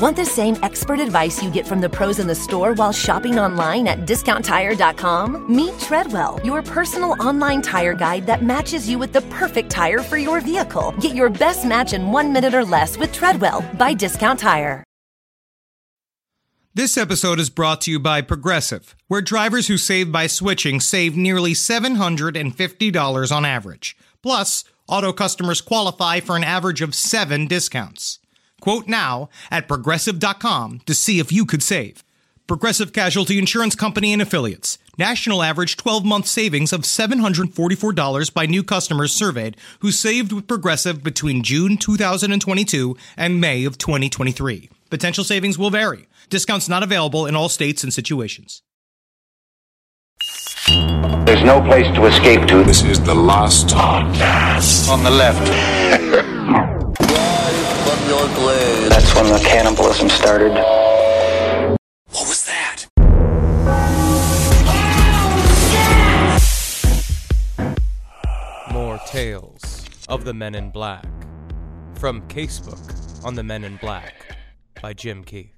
Want the same expert advice you get from the pros in the store while shopping online at discounttire.com? Meet Treadwell, your personal online tire guide that matches you with the perfect tire for your vehicle. Get your best match in one minute or less with Treadwell by Discount Tire. This episode is brought to you by Progressive, where drivers who save by switching save nearly $750 on average. Plus, auto customers qualify for an average of seven discounts. Quote now at progressive.com to see if you could save. Progressive Casualty Insurance Company and Affiliates. National average 12 month savings of $744 by new customers surveyed who saved with Progressive between June 2022 and May of 2023. Potential savings will vary. Discounts not available in all states and situations. There's no place to escape to. This is the last podcast. On the left. That's when the cannibalism started. What was that? More tales of the Men in Black from Casebook on the Men in Black by Jim Keith.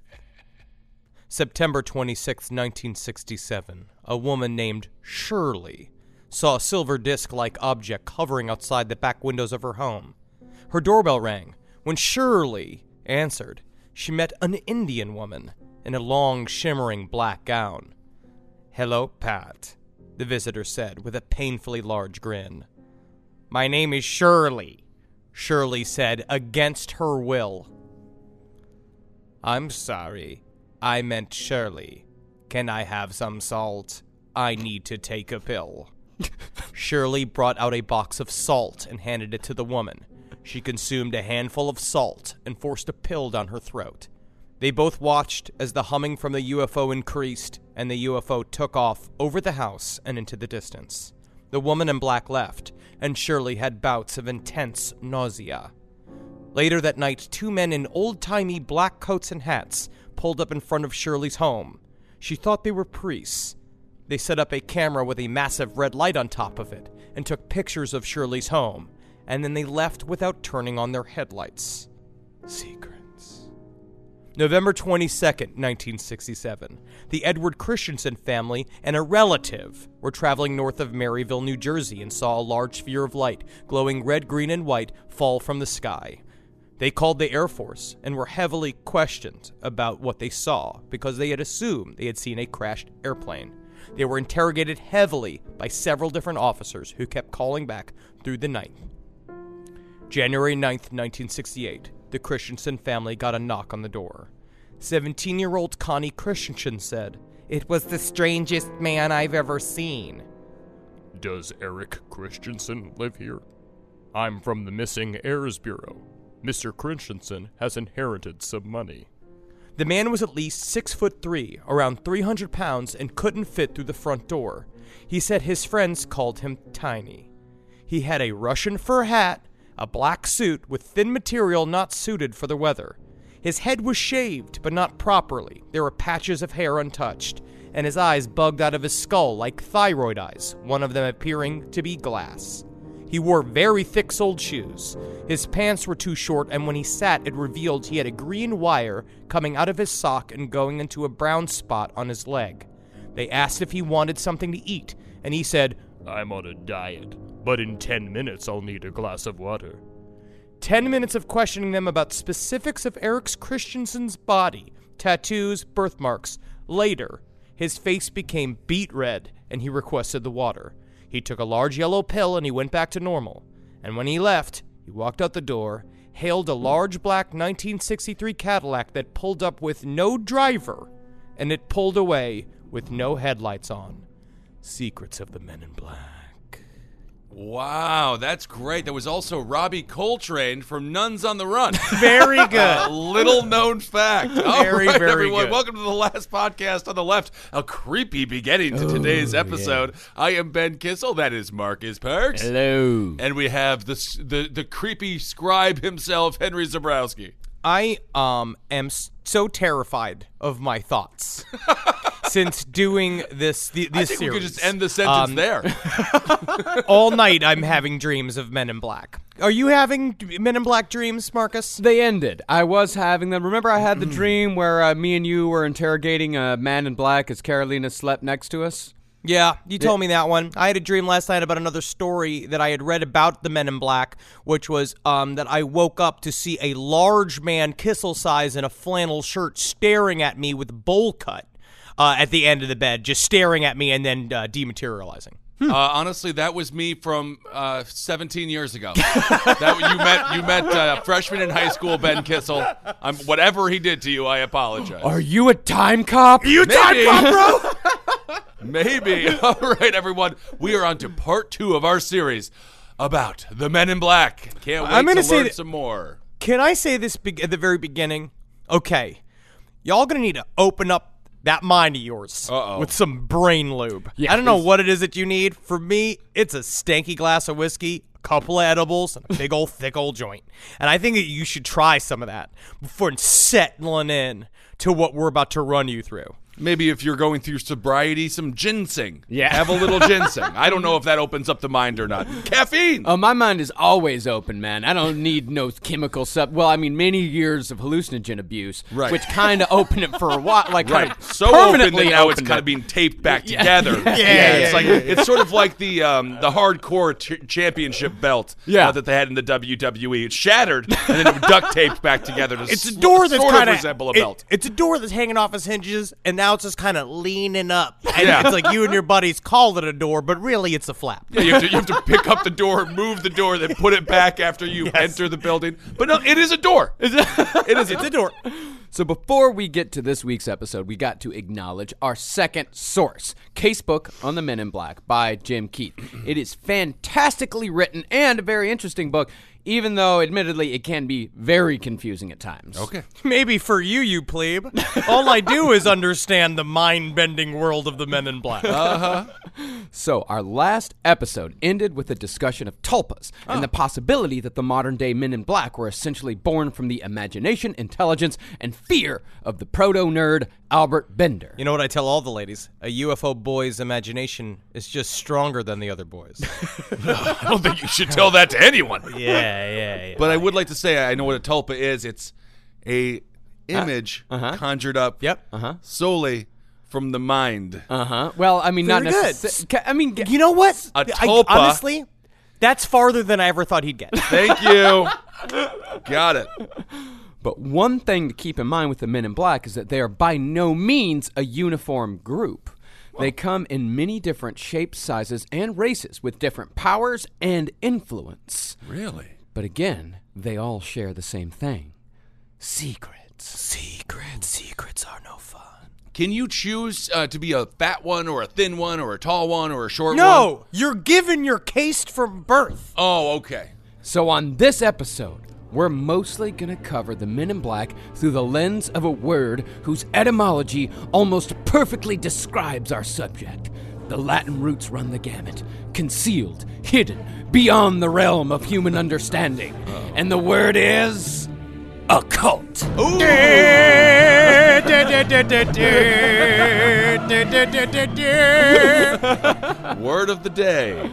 September 26, 1967, a woman named Shirley saw a silver disc like object hovering outside the back windows of her home. Her doorbell rang. When Shirley answered, she met an Indian woman in a long, shimmering black gown. Hello, Pat, the visitor said with a painfully large grin. My name is Shirley, Shirley said against her will. I'm sorry. I meant Shirley. Can I have some salt? I need to take a pill. Shirley brought out a box of salt and handed it to the woman. She consumed a handful of salt and forced a pill down her throat. They both watched as the humming from the UFO increased and the UFO took off over the house and into the distance. The woman in black left, and Shirley had bouts of intense nausea. Later that night, two men in old timey black coats and hats pulled up in front of Shirley's home. She thought they were priests. They set up a camera with a massive red light on top of it and took pictures of Shirley's home, and then they left without turning on their headlights. Secrets. November 22nd, 1967. The Edward Christensen family and a relative were traveling north of Maryville, New Jersey, and saw a large sphere of light, glowing red, green, and white, fall from the sky. They called the Air Force and were heavily questioned about what they saw because they had assumed they had seen a crashed airplane. They were interrogated heavily by several different officers who kept calling back through the night. January 9th, 1968, the Christensen family got a knock on the door. 17 year old Connie Christensen said, It was the strangest man I've ever seen. Does Eric Christensen live here? I'm from the Missing Heirs Bureau. Mr. Christensen has inherited some money. The man was at least six foot three, around 300 pounds, and couldn't fit through the front door. He said his friends called him Tiny. He had a Russian fur hat, a black suit with thin material not suited for the weather. His head was shaved, but not properly. There were patches of hair untouched, and his eyes bugged out of his skull like thyroid eyes, one of them appearing to be glass. He wore very thick soled shoes. His pants were too short, and when he sat, it revealed he had a green wire coming out of his sock and going into a brown spot on his leg. They asked if he wanted something to eat, and he said, I'm on a diet, but in 10 minutes I'll need a glass of water. 10 minutes of questioning them about specifics of Eric Christensen's body, tattoos, birthmarks. Later, his face became beet red and he requested the water. He took a large yellow pill and he went back to normal. And when he left, he walked out the door, hailed a large black 1963 Cadillac that pulled up with no driver, and it pulled away with no headlights on. Secrets of the Men in Black. Wow, that's great. That was also Robbie Coltrane from Nuns on the Run. Very good. A little known fact. All Very, right, very everyone. good. Welcome to the last podcast on the left. A creepy beginning to today's episode. I am Ben Kissel. That is Marcus Parks. Hello. And we have the, the the creepy scribe himself, Henry Zebrowski. I um am so terrified of my thoughts. since doing this the, this I think series. we could just end the sentence um, there. All night, I'm having dreams of Men in Black. Are you having Men in Black dreams, Marcus? They ended. I was having them. Remember, I had the dream where uh, me and you were interrogating a man in black as Carolina slept next to us. Yeah, you told me that one. I had a dream last night about another story that I had read about the Men in Black, which was um, that I woke up to see a large man, Kissel size, in a flannel shirt, staring at me with a bowl cut uh, at the end of the bed, just staring at me and then uh, dematerializing. Uh, honestly, that was me from uh, 17 years ago. that you met you met uh, freshman in high school Ben Kissel. Um, whatever he did to you, I apologize. Are you a time cop? you time cop, bro? Maybe. All right, everyone. We are on to part two of our series about the Men in Black. Can't wait I'm gonna to say learn that- some more. Can I say this be- at the very beginning? Okay, y'all gonna need to open up that mind of yours Uh-oh. with some brain lube. Yeah, I don't know what it is that you need. For me, it's a stanky glass of whiskey, a couple of edibles, and a big old thick old joint. And I think that you should try some of that before settling in to what we're about to run you through. Maybe if you're going through sobriety, some ginseng. Yeah. Have a little ginseng. I don't know if that opens up the mind or not. Caffeine. Oh, my mind is always open, man. I don't need no chemical sub. Well, I mean, many years of hallucinogen abuse, Right. which kind of opened it for a while, like Right. So open that permanently now it's kind of being taped back together. Yeah, yeah, yeah. it's like it's sort of like the um, the hardcore ch- championship belt Yeah. uh, that they had in the WWE. It's shattered and then it duct taped back together. To It's a door that's sort kind of resemble a it- belt. it's a door that's hanging off its hinges, and now it's just kind of leaning up. And Yeah. it's like you and your buddies call it a door, but really it's a flap. Yeah, you have, to, you have to pick up the door, move the door, then put it back after you enter the building. But no, it is a door. It is. It's a door. So before we get to this week's episode, we got to acknowledge our second source, Casebook on the Men in Black by Jim Keith. It is fantastically written and a very interesting book, even though admittedly it can be very confusing at times. Okay. Maybe for you, you plebe. All I do is understand the mind-bending world of the Men in Black. Uh huh. so, our last episode ended with a discussion of tulpas and the possibility that the modern day men in black were essentially born from the imagination, intelligence, and fear of the proto nerd Albert Bender. You know what I tell all the ladies? A UFO boy's imagination is just stronger than the other boys. I don't think you should tell that to anyone. yeah, yeah, yeah. But I would like to say I know what a tulpa is. It's a image uh-huh. conjured up Yep. Uh-huh. solely from the mind. Uh huh. Well, I mean, not Very good. necessarily. I mean, You know what? A I- tulpa. honestly, that's farther than I ever thought he'd get. Thank you. Got it. But one thing to keep in mind with the Men in Black is that they are by no means a uniform group. They come in many different shapes, sizes, and races with different powers and influence. Really? But again, they all share the same thing secrets. Secrets, secrets are no fun. Can you choose uh, to be a fat one or a thin one or a tall one or a short one? No, you're given your case from birth. Oh, okay. So, on this episode, we're mostly going to cover the Men in Black through the lens of a word whose etymology almost perfectly describes our subject. The Latin roots run the gamut concealed, hidden, beyond the realm of human understanding. Oh. And the word is. Occult. Word of the day.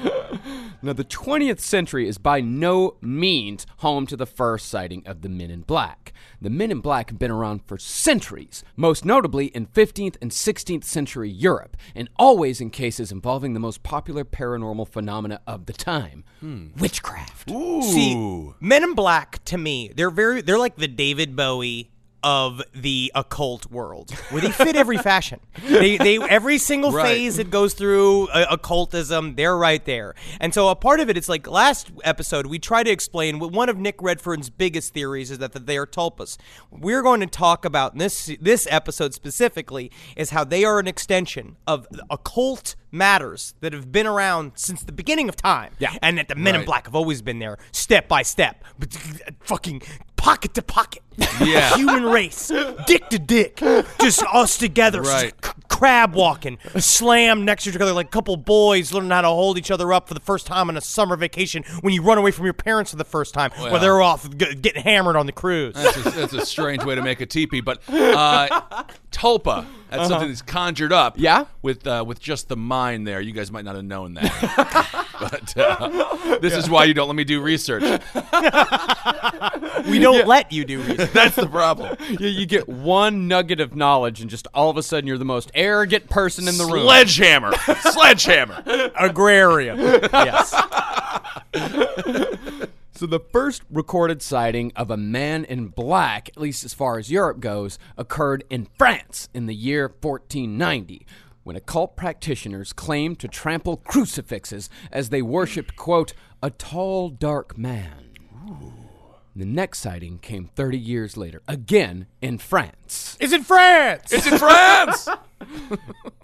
Now, the 20th century is by no means home to the first sighting of the Men in Black. The Men in Black have been around for centuries, most notably in 15th and 16th century Europe, and always in cases involving the most popular paranormal phenomena of the time hmm. witchcraft. Ooh. See, Men in Black to me, they're very they're like the David Bowie of the occult world, where they fit every fashion. They they every single Right. phase it goes through uh, occultism, they're right there. And so a part of it, it's like last episode we try to explain what one of Nick Redfern's biggest theories is that, that they are tulpas. We're going to talk about this this episode specifically is how they are an extension of occult matters that have been around since the beginning of time. Yeah. And that the Men in Black have always been there, step by step, but fucking pocket to pocket. Yeah. Human race, dick to dick, just us together, Right. c- crab walking, slam next to each other like a couple boys learning how to hold each other up for the first time on a summer vacation when you run away from your parents for the first time, Well. while they're off g- getting hammered on the cruise. That's a, that's a strange way to make a teepee, but uh, tulpa. That's something that's conjured up. Yeah? With uh, with just the mind there. You guys might not have known that. but uh, this is why you don't let me do research. We don't let you do research. That's the problem. you, you get one nugget of knowledge, and just all of a sudden you're the most arrogant person in the room. Sledgehammer. Sledgehammer. Agrarian. yes. So the first recorded sighting of a man in black, at least as far as Europe goes, occurred in France in the year 1490, when occult practitioners claimed to trample crucifixes as they worshipped, quote, a tall, dark man. The next sighting came 30 years later, again in France. It's in France. It's in France.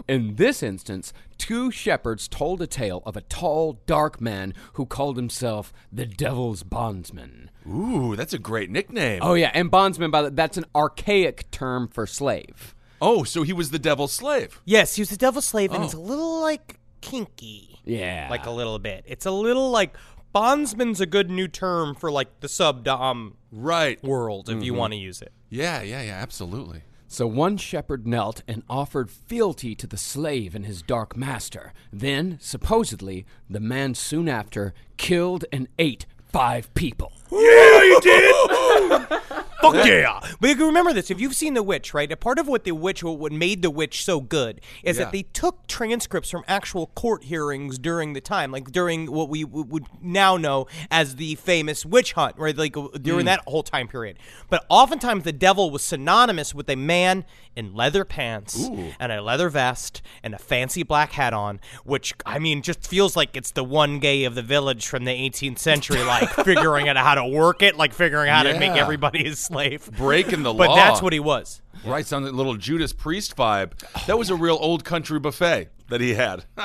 In this instance, two shepherds told a tale of a tall, dark man who called himself the Devil's Bondsman. Ooh, that's a great nickname. Oh yeah, and bondsman by the, that's an archaic term for slave. Oh, so he was the devil's slave. yes, he was the devil's slave, and it's oh. a little like kinky. Yeah. Like a little bit. It's a little like bondsman's a good new term for like the sub dom Right. world if you mm-hmm. want to use it. Yeah, yeah, yeah, absolutely. So one shepherd knelt and offered fealty to the slave and his dark master. Then, supposedly, the man soon after killed and ate five people. Fuck yeah! But you can remember this if you've seen The Witch, right? A part of what The Witch, what made The Witch so good, is Yeah. that they took transcripts from actual court hearings during the time, like during what we w- would now know as the famous witch hunt, right? Like during mm. that whole time period. But oftentimes the devil was synonymous with a man in leather pants and a leather vest and a fancy black hat on, which I mean just feels like it's the one gay of the village from the 18th century, like figuring out how to work it, like figuring out how to make Yeah. everybody his slave. Breaking the But law. But that's what he was. Right, sounds like a little Judas Priest vibe. That was a real old country buffet that he had.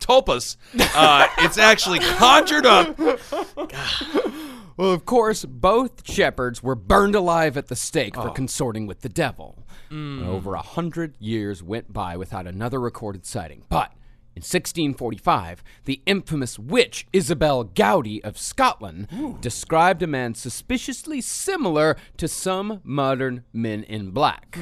Tulpas. Uh, it's actually conjured up. Well, of course, both shepherds were burned alive at the stake for consorting with the devil. Over a hundred years went by without another recorded sighting. But in 1645, the infamous witch Isobel Gowdie of Scotland described a man suspiciously similar to some modern men in black.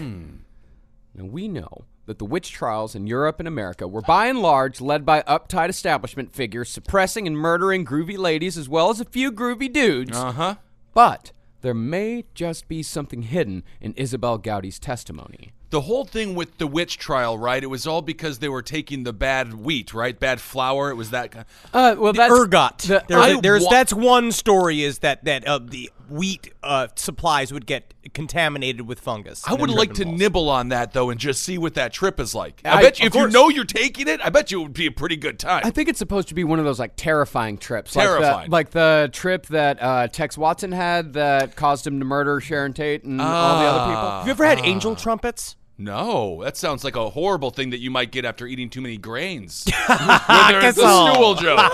Now, we know that the witch trials in Europe and America were by and large led by uptight establishment figures suppressing and murdering groovy ladies as well as a few groovy dudes. Uh huh. But there may just be something hidden in Isobel Gowdie's testimony. The whole thing with the witch trial, right? It was all because they were taking the bad wheat, right? Bad flour. It was that kind. Uh, well, The ergot. the- there's, I a- there's wa- that's one story is that that uh, the wheat uh, supplies would get contaminated with fungus. I would like to balls. nibble on that though, and just see what that trip is like. I, I- bet you, of if you know you're taking it, I bet you it would be a pretty good time. I think it's supposed to be one of those like terrifying trips, Terrifying. like the, like the trip that uh, Tex Watson had that caused him to murder Sharon Tate and all the other people. Have you ever had angel trumpets? No, that sounds like a horrible thing that you might get after eating too many grains. There's the Kissel. stool joke.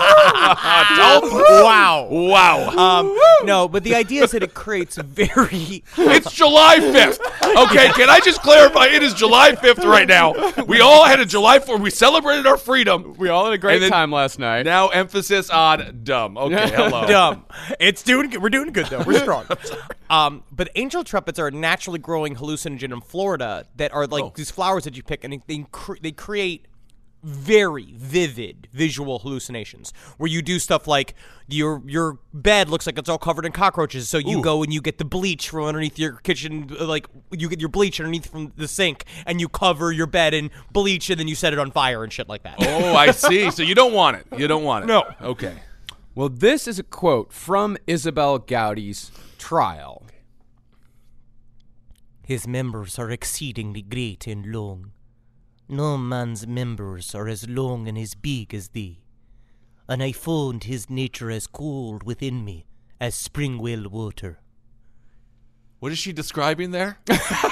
Tulp. wow. Wow. Um, no, but the idea is that it creates very. It's July 5th. Okay, can I just clarify? It is July 5th right now. We all had a July 4th. We celebrated our freedom. We all had a great And then- time last night. Now emphasis on dumb. Okay, hello. dumb. It's doing. good. We're doing good though. We're strong. um, but angel trumpets are a naturally growing hallucinogen in Florida that are like these flowers that you pick, and they they, cre- they create very vivid visual hallucinations where you do stuff like your your bed looks like it's all covered in cockroaches so you go and you get the bleach from underneath your kitchen uh, like you get your bleach underneath from the sink and you cover your bed in bleach and then you set it on fire and shit like that Oh, I see. So you don't want it. You don't want it. No. Okay. Well, this is a quote from Isobel Gowdie's trial. His members are exceedingly great and long. No man's members are as long and as big as thee. And I found his nature as cold within me as spring well water. What is she describing there?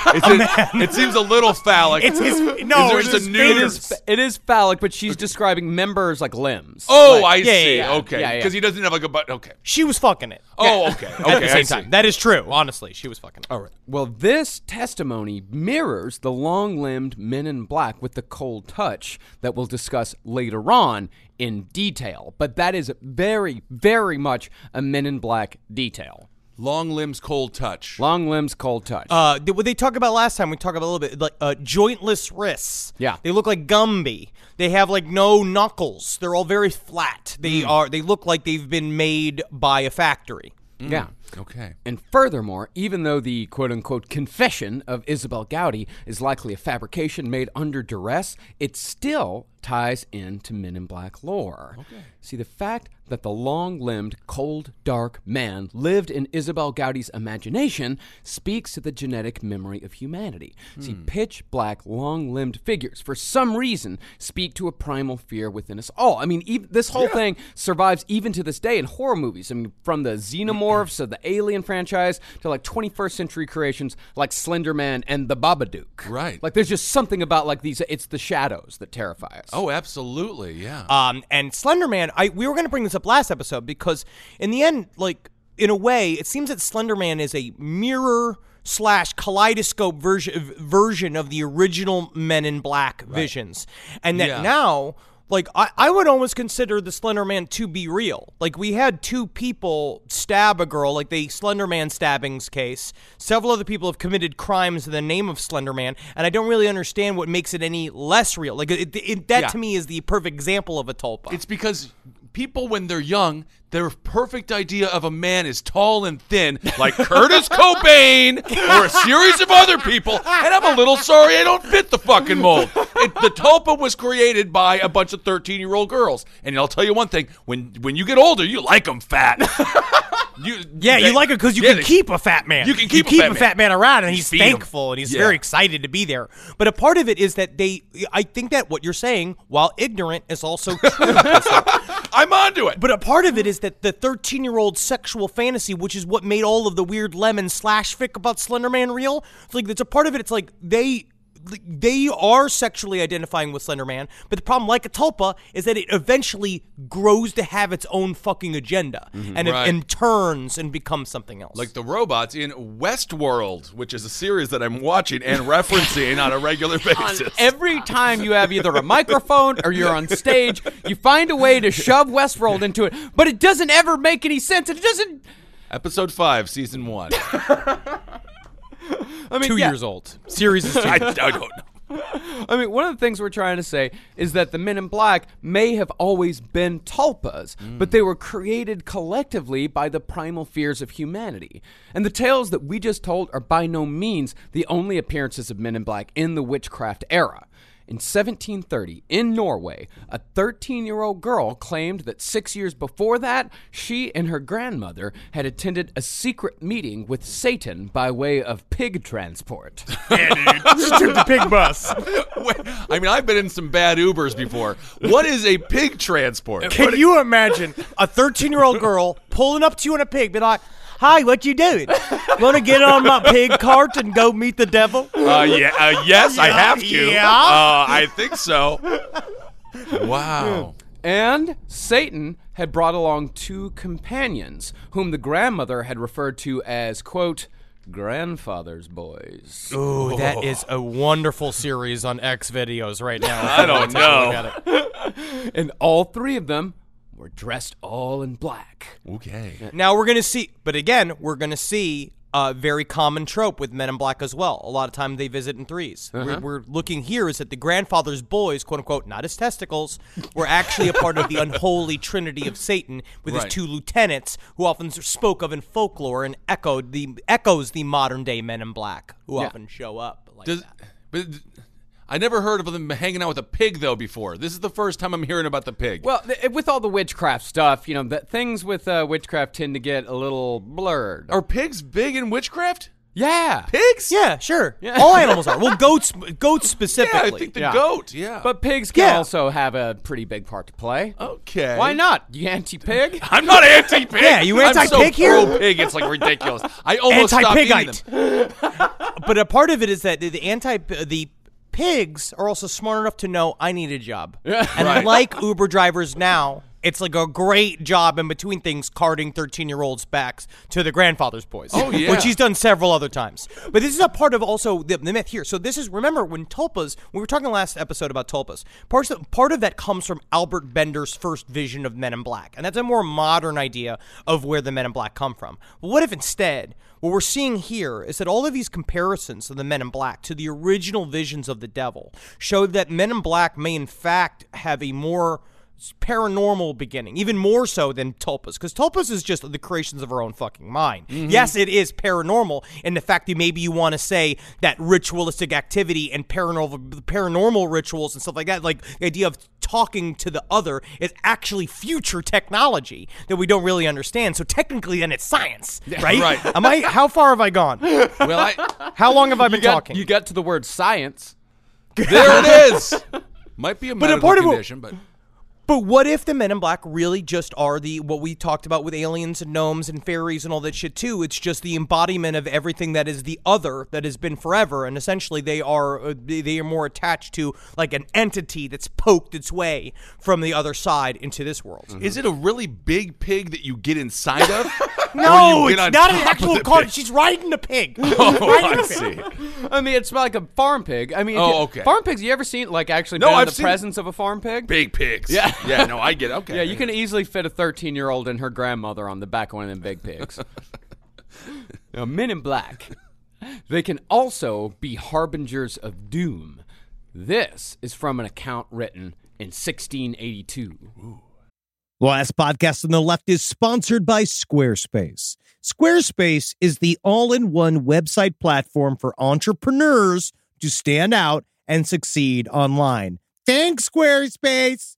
It's a- it seems a little phallic. It's his no. Is it's a nude. It is phallic, but she's describing members like limbs. Oh, Like- I yeah, see. yeah, yeah. Okay, because he doesn't have like a butt. Okay. She was fucking it. Oh, okay. At Okay, the I same time, that is true. Honestly, she was fucking it. All right. Well, this testimony mirrors the long limbed men in black with the cold touch that we'll discuss later on in detail. But that is very, very much a men in black detail. Long limbs, cold touch. Long limbs, cold touch. Uh, th- what they talked about last time, we talked about a little bit like uh, jointless wrists. Yeah. they look like Gumby. They have like no knuckles. They're all very flat. They Hmm. are. They look like they've been made by a factory. yeah. Okay. And furthermore, even though the quote unquote confession of Isobel Gowdie is likely a fabrication made under duress, it still ties into Men in Black lore. Okay. See, the fact that the long limbed, cold, dark man lived in Isobel Gowdie's imagination speaks to the genetic memory of humanity. See, hmm. pitch black, long limbed figures, for some reason, speak to a primal fear within us all. I mean, even, this whole thing survives even to this day in horror movies. I mean, from the xenomorphs of the Alien franchise to like 21st century creations like Slender Man and the Babadook. Right. Like, there's just something about like these, it's the shadows that terrify us. Oh, absolutely. Yeah. Um, and Slender Man, I we were going to bring this up last episode because in the end, like in a way, it seems that Slender Man is a mirror slash kaleidoscope version version of the original Men in Black visions, and that Yeah. now. Like I, I would almost consider the Slender Man to be real. Like we had two people stab a girl, like the Slender Man stabbings case. Several other people have committed crimes in the name of Slender Man, and I don't really understand what makes it any less real. Like it, it, that Yeah. to me is the perfect example of a tulpa. It's because people, when they're young, their perfect idea of a man is tall and thin, like Curtis Cobain or a series of other people. And I'm a little sorry I don't fit the fucking mold. It, the tulpa was created by a bunch of 13 year old girls. And I'll tell you one thing: when when you get older, you like them fat. You, Yeah, they- you like it because you yeah, can they- keep a fat man. You can keep, keep a fat man. around, and he's feed him. thankful and he's Yeah. very excited to be there. But a part of it is that they, I think that what you're saying, while ignorant, is also true. I'm onto it. but a part of it is that the 13 year old sexual fantasy, which is what made all of the weird lemon slash fic about Slenderman real, it's like it's a part of it. It's like they. They are sexually identifying with Slender Man, but the problem, like a tulpa, is that it eventually grows to have its own fucking agenda mm-hmm. and, it, and turns and becomes something else. like the robots in Westworld, which is a series that I'm watching and referencing on a regular basis. Every time you have either a microphone or you're on stage, you find a way to shove Westworld into it, but it doesn't ever make any sense. It doesn't. Episode five, season one. I mean, two yeah. years old. Series is two. I, I don't know. I mean, one of the things we're trying to say is that the Men in Black may have always been tulpas, mm. but they were created collectively by the primal fears of humanity. And the tales that we just told are by no means the only appearances of Men in Black in the witchcraft era. In 1730, in Norway, a 13 year old girl claimed that six years before that, she and her grandmother had attended a secret meeting with Satan by way of pig transport. took the pig bus. Wait, I mean, I've been in some bad Ubers before. What is a pig transport? Can you imagine a 13 year old girl pulling up to you in a pig, be like, Hi, what you doing? Want to get on my pig cart and go meet the devil? Uh, yeah, uh, yes, I have to. Yeah? Uh, I think so. Wow. And Satan had brought along two companions, whom the grandmother had referred to as, quote, grandfather's boys. Ooh, that is a wonderful series on X videos right now. I don't Take a know. And all three of them were dressed all in black. Okay. Now we're gonna see, but again, we're gonna see a very common trope with Men in Black as well. A lot of times they visit in 3s we We're, uh-huh. we're looking here is that the grandfather's boys, quote unquote, not his testicles, were actually a part of the unholy trinity of Satan with Right. his two lieutenants, who often spoke of in folklore and echoed the echoes the modern day Men in Black, who Yeah. often show up like Does, that. but I never heard of them hanging out with a pig though before. This is the first time I'm hearing about the pig. Well, th- with all the witchcraft stuff, you know, the things with uh, witchcraft tend to get a little blurred. Are pigs big in witchcraft? yeah. Pigs? Yeah, sure. All animals are. Well, goats, goats specifically. Yeah. I think the Yeah. goat. Yeah. But pigs can Yeah. also have a pretty big part to play. okay. Why not? You anti-pig? I'm not anti-pig. Yeah, you anti-pig so here? Pro-pig, it's like ridiculous. I almost stopped eating Anti-pigite. them. but a part of it is that the, the anti the pigs are also smart enough to know I need a job, and like Uber drivers now, it's like a great job in between things, carting thirteen-year-olds backs to the grandfather's boys. Oh, yeah. which he's done several other times. But this is a part of also the, the myth here. So this is remember when tulpas. We were talking last episode about tulpas. Part of, part of that comes from Albert Bender's first vision of Men in Black, and that's a more modern idea of where the Men in Black come from. But what if instead? What we're seeing here is that all of these comparisons of the Men in Black to the original visions of the devil show that Men in Black may in fact have a more paranormal beginning, even more so than Tulpas, because Tulpas is just the creations of our own fucking mind. Mm-hmm. Yes, it is paranormal in the fact that maybe you want to say that ritualistic activity and paranormal paranormal rituals and stuff like that, like the idea of talking to the other, is actually future technology that we don't really understand. So technically, then it's science, right? Right. Am I? How far have I gone? Well, I, How long have I been You got, talking? you got to the word science. there it is. Might be a medical part of condition, but But what if the Men in Black really just are the what we talked about with aliens and gnomes and fairies and all that shit too? It's just the embodiment of everything that is the other that has been forever, and essentially they are uh, they they are more attached to like an entity that's poked its way from the other side into this world. is it a really big pig that you get inside of? No, it's not an actual car. pig? She's riding a pig. Oh, Riding I a pig. see. I mean, it's like a farm pig. I mean, Oh, you- okay. Farm pigs. You ever seen like actually No, been in I've the seen- presence of a farm pig? Big pigs. Yeah. Yeah, no, I get it. Okay. Yeah, you can easily fit a 13 year old and her grandmother on the back of one of them big pigs. now, men in black, they can also be harbingers of doom. This is from an account written in 1682. The last podcast on the left is sponsored by Squarespace. Squarespace is the all in one website platform for entrepreneurs to stand out and succeed online. Thanks, Squarespace.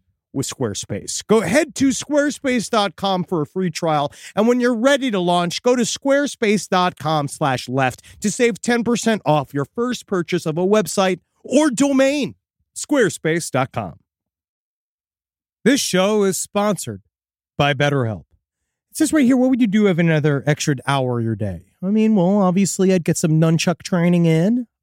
with Squarespace. Go head to squarespace.com for a free trial. And when you're ready to launch, go to squarespace.com slash left to save 10% off your first purchase of a website or domain. Squarespace.com. This show is sponsored by BetterHelp. It says right here, what would you do if another extra hour your day? I mean, well, obviously, I'd get some nunchuck training in.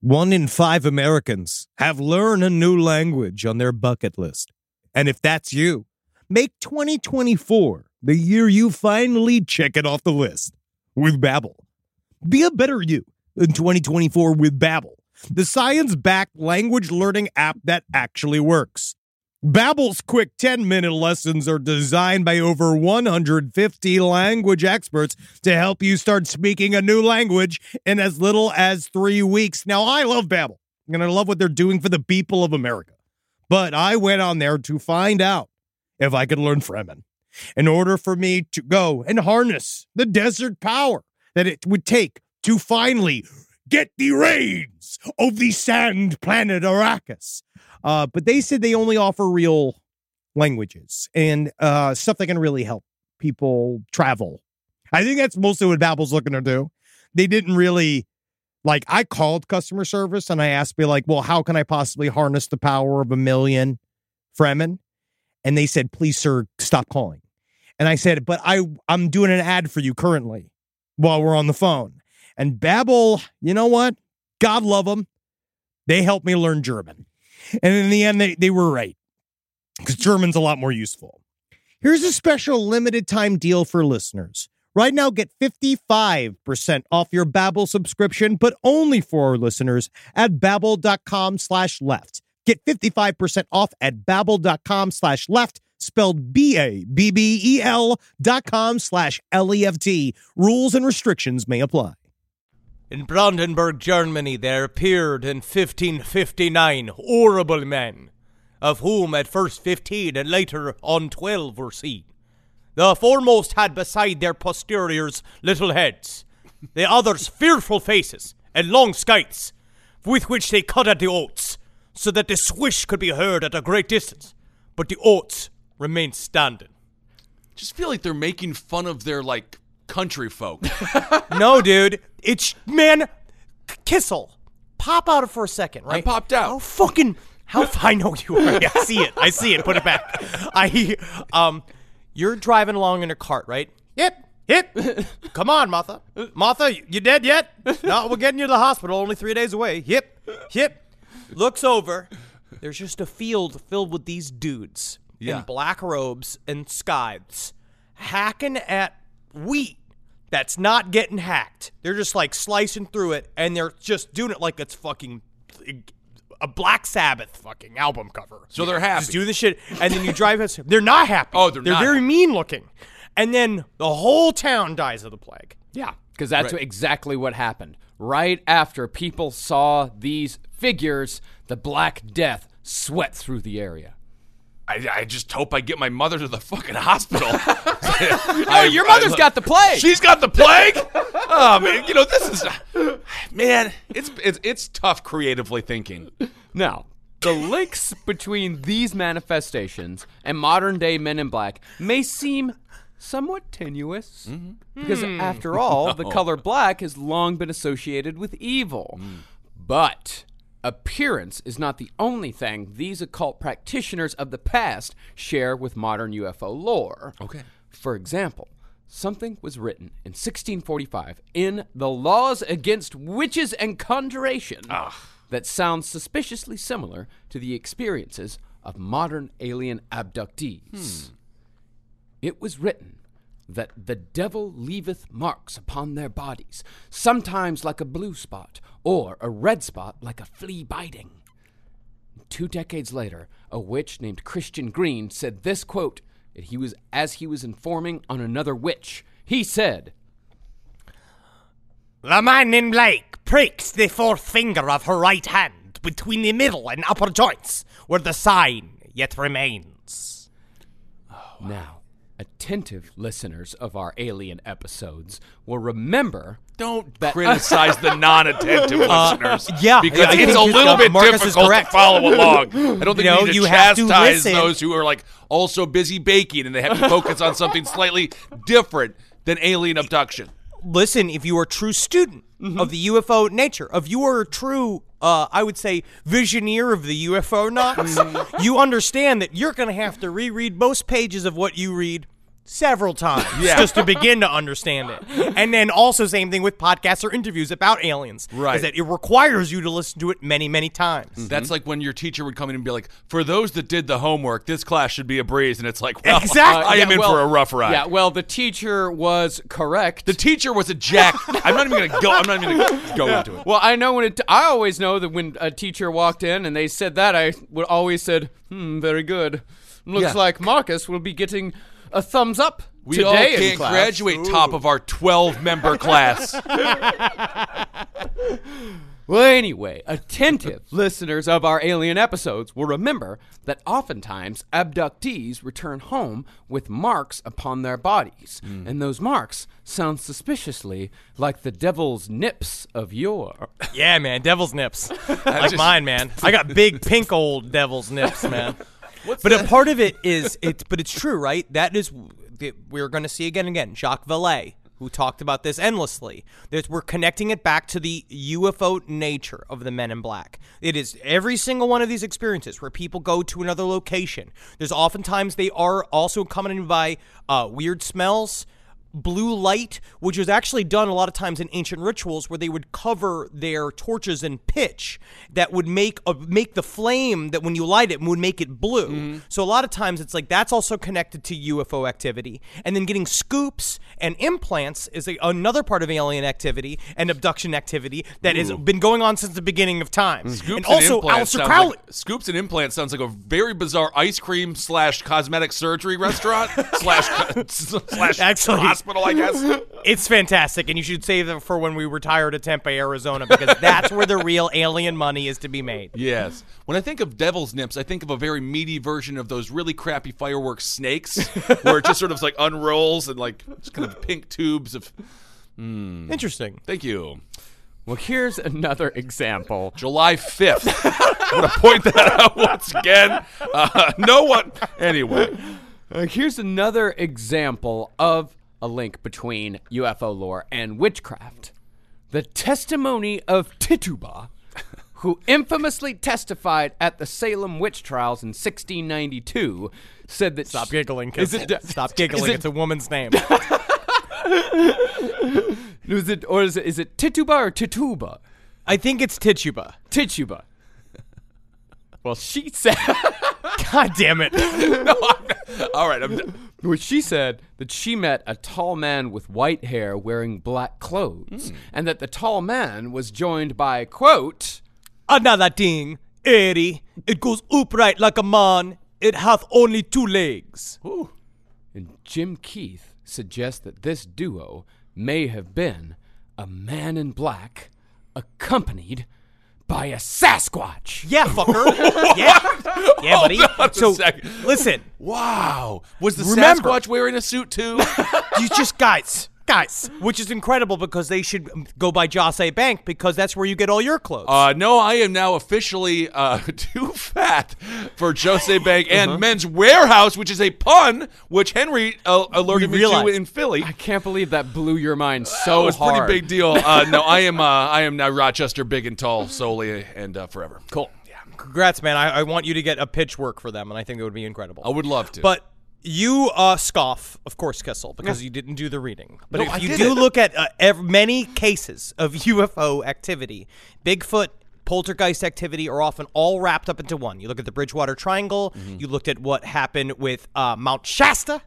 One in five Americans have learned a new language on their bucket list. And if that's you, make 2024 the year you finally check it off the list with Babbel. Be a better you in 2024 with Babbel, the science-backed language learning app that actually works. Babbel's quick 10-minute lessons are designed by over 150 language experts to help you start speaking a new language in as little as 3 weeks. Now, I love Babbel, and I love what they're doing for the people of America. But I went on there to find out if I could learn Fremen in order for me to go and harness the desert power that it would take to finally get the reins of the sand planet Arrakis. Uh, but they said they only offer real languages and uh, stuff that can really help people travel. I think that's mostly what Babbel's looking to do. They didn't really like. I called customer service and I asked me like, "Well, how can I possibly harness the power of a million Fremen?" And they said, "Please, sir, stop calling." And I said, "But I I'm doing an ad for you currently while we're on the phone." And Babbel, you know what? God love them. They helped me learn German. And in the end, they, they were right because German's a lot more useful. Here's a special limited time deal for listeners. Right now, get 55% off your Babbel subscription, but only for our listeners at babbel.com slash left. Get 55% off at babbel.com slash left, spelled B-A-B-B-E-L dot com slash L-E-F-T. Rules and restrictions may apply. In Brandenburg, Germany, there appeared in 1559 horrible men, of whom at first fifteen and later on twelve were seen. The foremost had beside their posteriors little heads, the others fearful faces and long scythes, with which they cut at the oats, so that the swish could be heard at a great distance, but the oats remained standing. Just feel like they're making fun of their like country folk. no, dude. It's man, Kissel. Pop out for a second, right? I popped out. How fucking how I know you are. I see it. I see it. Put it back. I um, you're driving along in a cart, right? Yep. Hip. Come on, Martha. Martha, you dead yet? No, we're getting you to the hospital. Only three days away. Hip. Hip. Looks over. There's just a field filled with these dudes Yeah. in black robes and scythes hacking at wheat that's not getting hacked. They're just like slicing through it and they're just doing it like it's fucking a Black Sabbath fucking album cover. So they're happy. Just do the shit and then you drive us. They're not happy. Oh, they're not very happy. mean looking. And then the whole town dies of the plague. Yeah, because that's Right. exactly what happened. Right after people saw these figures, the Black Death swept through the area. I, I just hope I get my mother to the fucking hospital. Oh, your mother's got the plague. She's got the plague. Oh man, you know this is man. It's it's it's tough creatively thinking. Now, the links between these manifestations and modern day Men in Black may seem somewhat tenuous mm-hmm. because, hmm. after all, the color black has long been associated with evil. Mm. But appearance is not the only thing these occult practitioners of the past share with modern UFO lore. Okay. For example, something was written in 1645 in the Laws Against Witches and Conjuration ah. that sounds suspiciously similar to the experiences of modern alien abductees. Hmm. It was written that the devil leaveth marks upon their bodies, sometimes like a blue spot, or a red spot like a flea biting. Two decades later, a witch named Christian Green said this quote that he was as he was informing on another witch. He said, The man in black pricks the fourth finger of her right hand between the middle and upper joints, where the sign yet remains. Now, attentive listeners of our alien episodes will remember Don't criticize the non-attentive listeners. yeah, because I it's a little uh, bit Marcus difficult to follow along. I don't think You know, we need to you have to chastise those who are like also busy baking and they have to focus on something slightly different than alien abduction. listen, if you are a true student of the UFO nature, of your true, uh, I would say, visioneer of the UFO knots, you understand that you're going to have to reread most pages of what you read several times Yeah. just to begin to understand it. And then also same thing with podcasts or interviews about aliens. Right. Is that it requires you to listen to it many, many times. That's like when your teacher would come in and be like, "For those that did the homework, this class should be a breeze." And it's like, well, Exactly. I am Yeah, in well- for a rough ride. Yeah, well, the teacher was correct. The teacher was a jack. I'm not even gonna go. I'm not even gonna go into it. well, I know when it. I always know that when a teacher walked in and they said that, I would always said, "Hmm, very good. Looks Yeah. like Marcus will be getting a thumbs up We today all can't class." graduate top of our 12 member class. Well, anyway, attentive listeners of our alien episodes will remember that oftentimes abductees return home with marks upon their bodies, hmm. and those marks sound suspiciously like the devil's nips of yore. Yeah, man, devil's nips. like just- mine, man. I got big pink old devil's nips, man. But a part of it is it's but it's true, right? That is we're going to see again and again. Jacques Vallée, who talked about this endlessly. That we're connecting it back to the UFO nature of the Men in Black. It is every single one of these experiences where people go to another location. There's oftentimes they are also accompanied by uh, weird smells blue light, which was actually done a lot of times in ancient rituals where they would cover their torches in pitch that would make a, make the flame that when you light it would make it blue. Mm-hmm. So a lot of times it's like that's also connected to UFO activity. And then getting scoops and implants is a, another part of alien activity and abduction activity that has been going on since the beginning of time. Mm, scoops and also implants Aleister sounds Crowley. like, scoops and implants sounds like a very bizarre ice cream slash cosmetic surgery restaurant slash slash Actually- hospital, I guess. It's fantastic, and you should save it for when we retire to Tempe, Arizona, because that's where the real alien money is to be made. Yes. When I think of devil's nips, I think of a very meaty version of those really crappy fireworks snakes, where it just sort of like unrolls and like just kind of pink tubes of. Interesting. Thank you. Well, here's another example. July 5th. I'm going to point that out once again. Uh, no one. Anyway. Uh, here's another example of a link between UFO lore and witchcraft. The testimony of Tituba, who infamously testified at the Salem witch trials in 1692, said that Stop giggling. Is it- Stop giggling. it- it's a woman's name. Is it or is it is it Tituba or Tituba? I think it's Tituba. Tituba. Well, she said. God damn it. No, All right. I'm Well, she said that she met a tall man with white hair wearing black clothes, hmm. and that the tall man was joined by, quote, Another thing, Eddie. It goes upright like a man. It hath only two legs. and Jim Keith suggests that this duo may have been a man in black accompanied by a Sasquatch. Yeah, fucker. yeah. Yeah, buddy. on a So, second. listen. wow. Was the Remember- Sasquatch wearing a suit too? you just guys, guys, which is incredible because they should go by Jos. A. Bank because that's where you get all your clothes. Uh, no, I am now officially uh, too fat for Jose Bank and Uh-huh. Men's Wearhouse, which is a pun, which Henry uh, alerted me to in Philly. I can't believe that blew your mind That so was a hard. pretty big deal. Uh, no, I am. Uh, I am now Rochester, big and tall, solely and uh, forever. Cool. Yeah. Congrats, man. I, I want you to get a pitch work for them, and I think it would be incredible. I would love to. But you uh, scoff, of course, Kissel, because you didn't do the reading. But No, if you did do it. look at uh, ev- many cases of UFO activity, Bigfoot, poltergeist activity are often all wrapped up into one. You look at the Bridgewater Triangle. Mm-hmm. You looked at what happened with uh, Mount Shasta.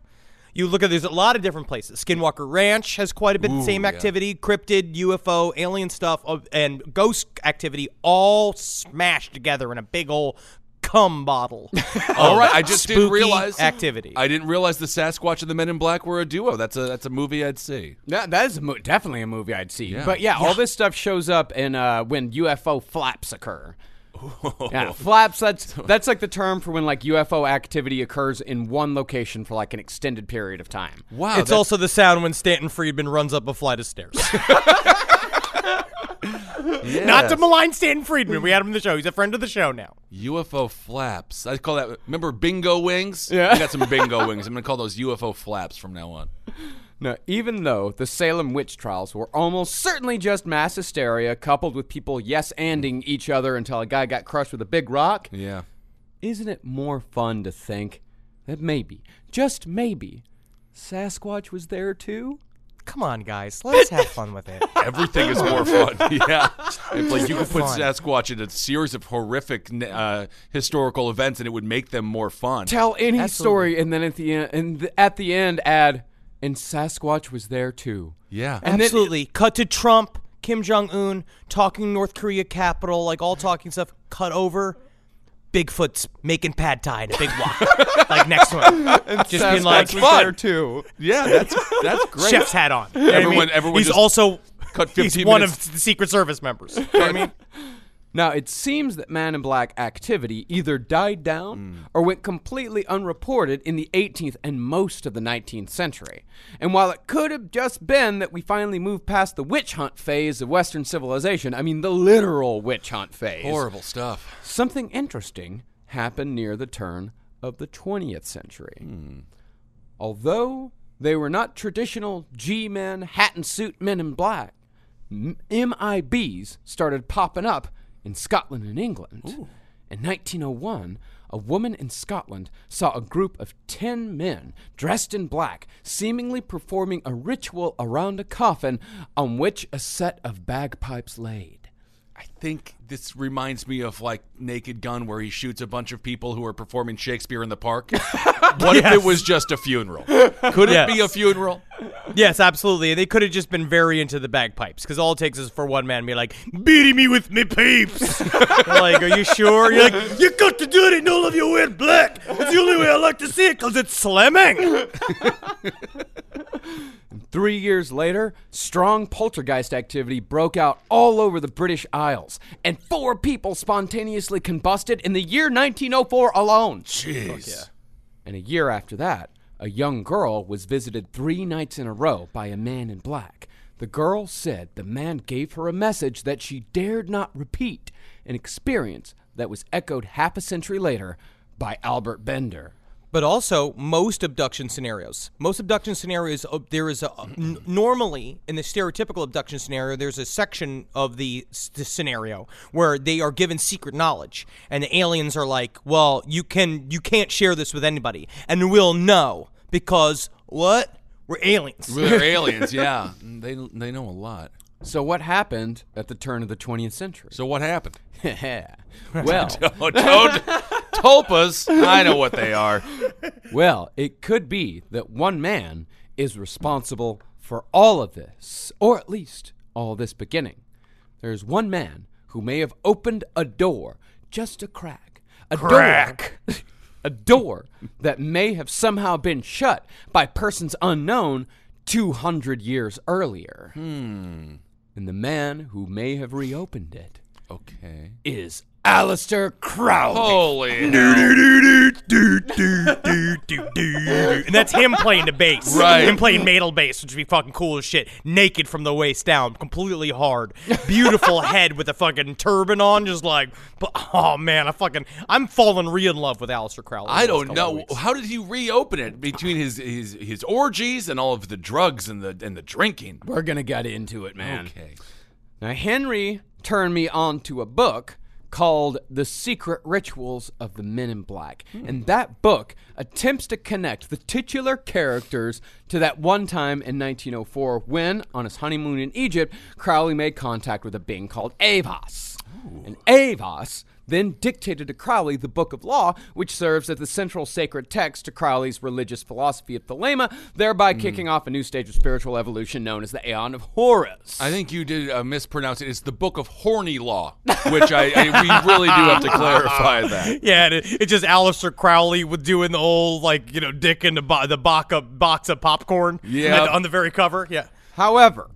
You look at there's a lot of different places. Skinwalker Ranch has quite a bit of the same activity, cryptid, UFO, alien stuff, uh, and ghost activity all smashed together in a big old cum bottle. All of right, I just didn't spooky realize activity. I didn't realize the Sasquatch and the Men in Black were a duo. That's a that's a movie I'd see. That, that is a mo- definitely a movie I'd see. But yeah, all this stuff shows up in uh, when UFO flaps occur. Yeah, flaps. That's that's like the term for when like UFO activity occurs in one location for like an extended period of time. Wow, it's that's- also the sound when Stanton Friedman runs up a flight of stairs. Not to malign Stan Friedman. We had him in the show. He's a friend of the show now. UFO flaps. I call that. Remember bingo wings? Yeah. I got some bingo wings. I'm gonna call those UFO flaps from now on. Now, even though the Salem witch trials were almost certainly just mass hysteria coupled with people yes-anding each other until a guy got crushed with a big rock, Yeah. isn't it more fun to think that maybe, just maybe, Sasquatch was there too? Come on, guys, let's have fun with it. Everything is more fun. yeah. It's like you could put Fun. Sasquatch in a series of horrific uh, historical events and it would make them more fun. Tell any Absolutely. story, and then at the end, and th- at the end, add, and Sasquatch was there too. Yeah. And then- Absolutely. Cut to Trump, Kim Jong Un talking North Korea capital, like all talking stuff. Cut over. Bigfoot's making pad thai in a big wok, like next to him. Just being like, Sasquatch was fun. there too. Yeah, that's that's great. chef's hat on. You know what I Everyone- mean? everyone He's just also cut he's 15 one minutes. of the Secret Service members. You know what I mean? Now, it seems that Man in Black activity either died down Hmm. or went completely unreported in the 18th and most of the 19th century. And while it could have just been that we finally moved past the witch hunt phase of Western civilization, I mean the literal witch hunt phase, Horrible stuff. something interesting happened near the turn of the 20th century. Although they were not traditional G men, hat and suit men in black, M- MIBs started popping up in Scotland and England. In 1901, a woman in Scotland saw a group of 10 men dressed in black seemingly performing a ritual around a coffin on which a set of bagpipes laid. I think this reminds me of like Naked Gun, where he shoots a bunch of people who are performing Shakespeare in the park. what if it was just a funeral? Could it be a funeral? Yes, absolutely. They could have just been very into the bagpipes because all it takes is for one man to be like, beating me with me pipes. Like, are you sure? You're like, you got to do it in all of you wear black. It's the only way I like to see it because it's slamming. Three years later, strong poltergeist activity broke out all over the British Isles, and four people spontaneously combusted in the year 1904 alone. Jeez. And a year after that, a young girl was visited three nights in a row by a man in black. The girl said the man gave her a message that she dared not repeat, an experience that was echoed half a century later by Albert Bender. But also, most abduction scenarios, most abduction scenarios, uh, there is a n- normally in the stereotypical abduction scenario, there's a section of the, s- the scenario where they are given secret knowledge, and the aliens are like, "Well, you can, you can't share this with anybody, and we'll know because what? We're aliens." They're aliens, yeah. They they know a lot. So, what happened at the turn of the 20th century? So what happened? well, Oh, toad, tulpas. I know what they are. Well, it could be that one man is responsible for all of this, or at least all this beginning. There's one man who may have opened a door, just a crack. A crack. Door, a door that may have somehow been shut by persons unknown 200 years earlier. Hmm. And the man who may have reopened it Okay. is Aleister Crowley. Holy. and that's him playing the bass. Right. Him playing metal bass, which would be fucking cool as shit. Naked from the waist down, completely hard. Beautiful head with a fucking turban on, just like, but, oh man, I fucking, I'm falling re in love with Aleister Crowley. I don't know. How did he reopen it between his, his his orgies and all of the drugs and the and the drinking? We're going to get into it, man. Okay. Now, Henry turned me on to a book called The Secret Rituals of the Men in Black. Hmm. And that book attempts to connect the titular characters to that one time in 1904 when, on his honeymoon in Egypt, Crowley made contact with a being called Aiwass. And Aiwass then dictated to Crowley the Book of Law, which serves as the central sacred text to Crowley's religious philosophy of Thelema, thereby kicking off a new stage of spiritual evolution known as the Aeon of Horus. I think you did uh, mispronounce it. It's the Book of Horny Law, which I, I we really do have to clarify that. Yeah, and it, it's just Aleister Crowley with doing the old like you know dick in the bo- the box of, box of popcorn. Yeah. and on the very cover. Yeah, However,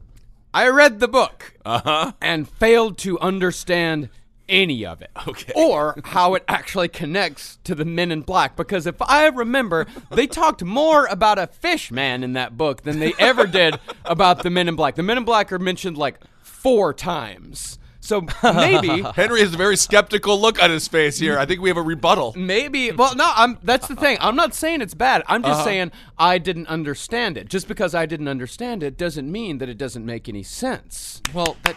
I read the book and failed to understand any of it. Okay. Or how it actually connects to the men in black. Because if I remember, they talked more about a fish man in that book than they ever did about the men in black. The men in black are mentioned like four times. So maybe Henry has a very skeptical look on his face here. I think we have a rebuttal. Maybe. Well, no. I'm. That's the thing. I'm not saying it's bad. I'm just uh-huh. saying I didn't understand it. Just because I didn't understand it doesn't mean that it doesn't make any sense. Well, that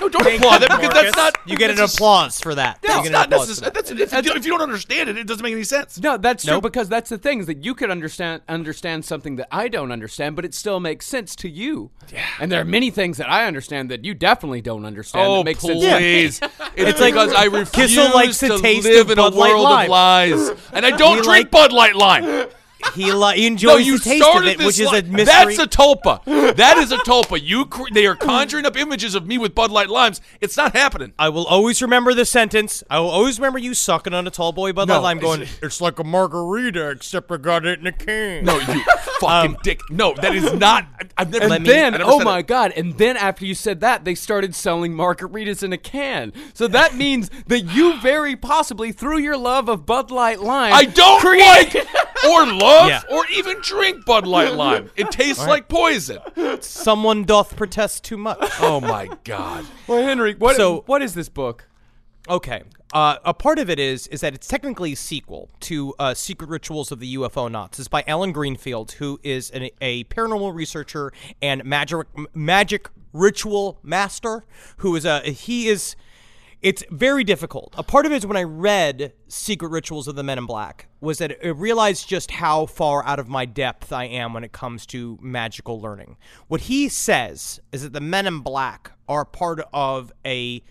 No, don't applaud that because that's not. You get an applause for that. You That's not necessary. that. That's, if, you, if you don't understand it, it doesn't make any sense. No, that's true because that's the thing is that you could understand understand something that I don't understand, but it still makes sense to you. Yeah. And there are many things that I understand that you definitely don't understand Oh, that makes sense. please. It's, It's like because I refuse Kissel likes the to taste live in a Bud Light world Lime. of lies. And I don't We drink like- Bud Light Lime. He, li- he enjoys No, you the taste of it, which is li- a mystery. That's a tulpa. That is a tulpa. You, cr- they are conjuring up images of me with Bud Light Limes. It's not happening. I will always remember the sentence. I will always remember you sucking on a tall boy Bud Light No, Lime, it's- going, "It's like a margarita, except I got it in a can." No, you um, fucking dick. No, that is not. I- I've never. And I then, never oh my it. god! And then after you said that, they started selling margaritas in a can. So that means that you very possibly, through your love of Bud Light Lime, I don't create- like or love Yeah. or even drink Bud Light Lime. It tastes like poison. Someone doth protest too much. Oh my god. Well, Henry, what, So- what is this book? Okay. Uh, a part of it is is that it's technically a sequel to uh, Secret Rituals of the UFOnauts. It's by Allen Greenfield, who is an, a paranormal researcher and magic magic ritual master. Who is a he is. It's very difficult. A part of it is when I read Secret Rituals of the Men in Black was that I realized just how far out of my depth I am when it comes to magical learning. What he says is that the Men in Black are part of a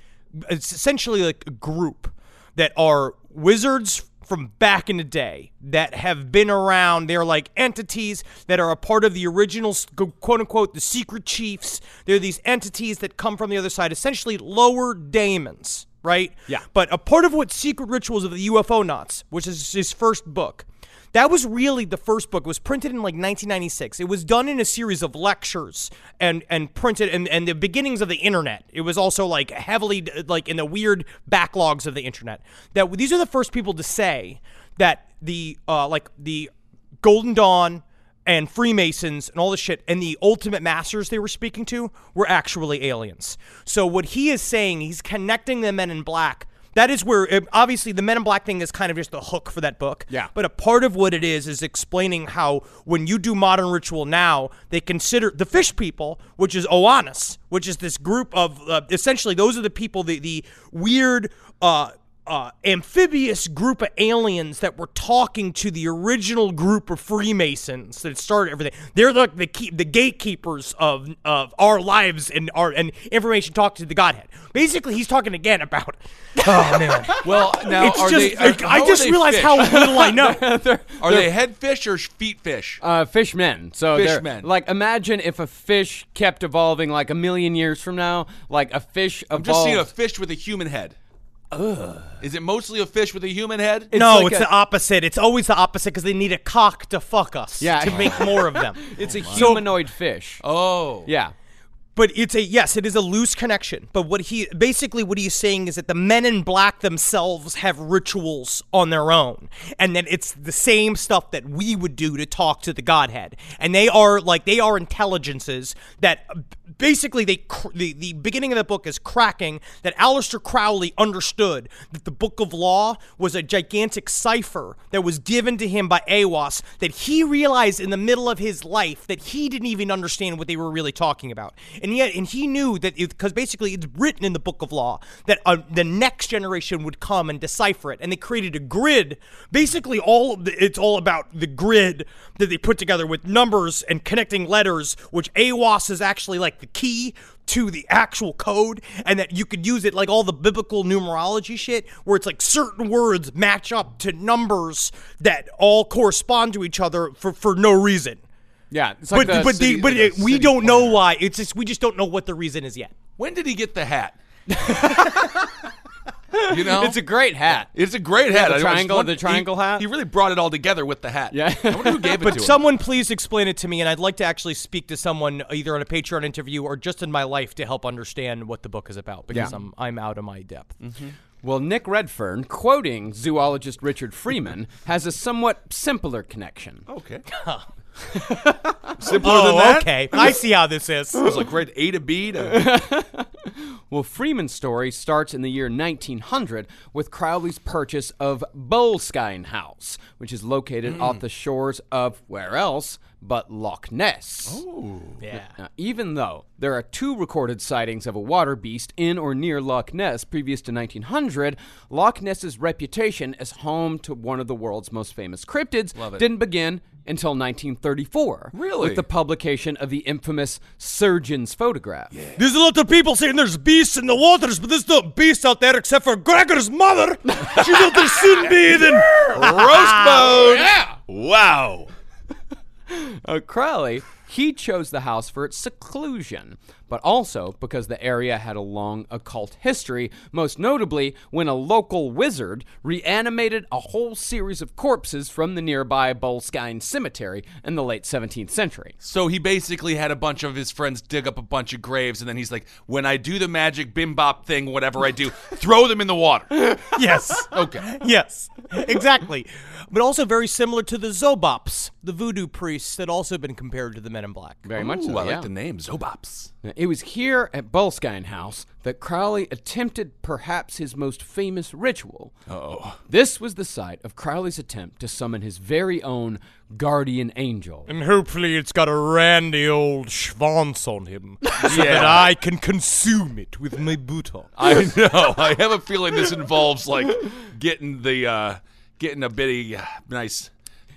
it's essentially like a group that are wizards from back in the day that have been around. They're like entities that are a part of the original, quote unquote, the secret chiefs. They're these entities that come from the other side, essentially lower daemons, right? Yeah. But a part of what Secret Rituals of the UFOnauts, which is his first book, that was really the first book. It was printed in like 1996. It was done in a series of lectures and and printed and and the beginnings of the internet. It was also like heavily like in the weird backlogs of the internet. That these are the first people to say that the uh like the Golden Dawn and Freemasons and all this shit and the ultimate masters they were speaking to were actually aliens. So what he is saying, he's connecting the men in black. That is where uh, obviously the Men in Black thing is kind of just the hook for that book. Yeah. But a part of what it is is explaining how when you do modern ritual now, they consider the fish people, which is Oannes, which is this group of uh, essentially those are the people the the weird uh uh, amphibious group of aliens that were talking to the original group of Freemasons that started everything. They're like the key, the gatekeepers of of our lives and our and information talk to the Godhead. Basically, he's talking again about. Oh man, Well, now it's are just they? Are, like, I just they realized fish? how little I know. Are they head fish or feet fish? Uh, fishmen. So fish men. Like, imagine if a fish kept evolving like a million years from now. Like a fish I'm just seeing a fish with a human head. Ugh. Is it mostly a fish with a human head? no, like it's a- the opposite. It's always the opposite because they need a cock to fuck us. Yeah. to make more of them. it's a oh, humanoid fish. Oh. Yeah. But it's a yes, it is a loose connection. But what he basically what he's saying is that the men in black themselves have rituals on their own, and that it's the same stuff that we would do to talk to the Godhead, and they are like they are intelligences that basically they cr- the the beginning of the book is cracking that Aleister Crowley understood that the Book of Law was a gigantic cipher that was given to him by Aiwass that he realized in the middle of his life that he didn't even understand what they were really talking about. And yet, and he knew that because basically it's written in the Book of Law that uh, the next generation would come and decipher it. And they created a grid. Basically, all the, it's all about the grid that they put together with numbers and connecting letters, which Aiwass is actually like the key to the actual code and that you could use it like all the biblical numerology shit where it's like certain words match up to numbers that all correspond to each other for, for no reason. Yeah. It's like but the but city- the, but like it, we don't know why. It's just we just don't know what the reason is yet. When did he get the hat? you know, It's a great hat. It's a great hat. the triangle- wonder- the triangle he- hat? He really brought it all together with the hat. Yeah. I wonder who gave it But to him. someone please explain it to me, and I'd like to actually speak to someone either on a Patreon interview or just in my life to help understand what the book is about because Yeah. I'm I'm out of my depth. Mm-hmm. Well, Nick Redfern, quoting zoologist Richard Freeman, has a somewhat simpler connection. Okay. Simpler Oh, than that. okay. I see how this is. It was like grade A to B to. Well, Freeman's story starts in the year 1900 with Crowley's purchase of Boleskine House, which is located hmm. off the shores of where else but Loch Ness. Oh. Yeah. Now, even though there are two recorded sightings of a water beast in or near Loch Ness previous to 1900, Loch Ness's reputation as home to one of the world's most famous cryptids didn't begin until 1934. Really? With the publication of the infamous Surgeon's photograph. There's a lot of people saying there's beasts in the waters, but there's no beast out there except for Gregor's mother. she will soon be sunbathing. Roast mode. Yeah. Wow. Uh, Crowley, he chose the house for its seclusion, but also because the area had a long occult history, most notably when a local wizard reanimated a whole series of corpses from the nearby Boleskine Cemetery in the late 17th century. So he basically had a bunch of his friends dig up a bunch of graves, and then he's like, "When I do the magic bim bop thing, whatever I do, throw them in the water." yes. Okay. Yes. Exactly. But also very similar to the Zobops, the voodoo priests that also been compared to the Men in Black. Very much Ooh, so, I yeah. like the name Zobops. Now, It was here at Boleskine House that Crowley attempted perhaps his most famous ritual. Oh. This was the site of Crowley's attempt to summon his very own guardian angel. And hopefully it's got a randy old schwanz on him so Yeah. that I can consume it with my boot on. I know. I have a feeling this involves like getting the uh getting a bitty uh, nice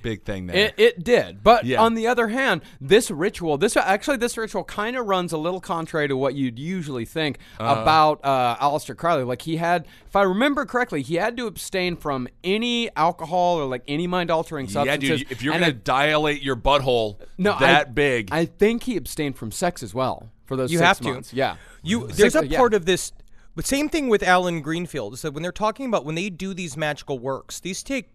big thing there. It, it did, but Yeah. on the other hand, this ritual, this actually this ritual kind of runs a little contrary to what you'd usually think Uh-huh. about uh, Aleister Crowley. Like he had, if I remember correctly, he had to abstain from any alcohol or like any mind altering substances. yeah, dude. If you're and gonna dilate your butthole no, that I- big, I think he abstained from sex as well for those. You six have to. months. Yeah, You Six- there's a yeah. part of this but same thing with Allen Greenfield is that when they're talking about when they do these magical works, these take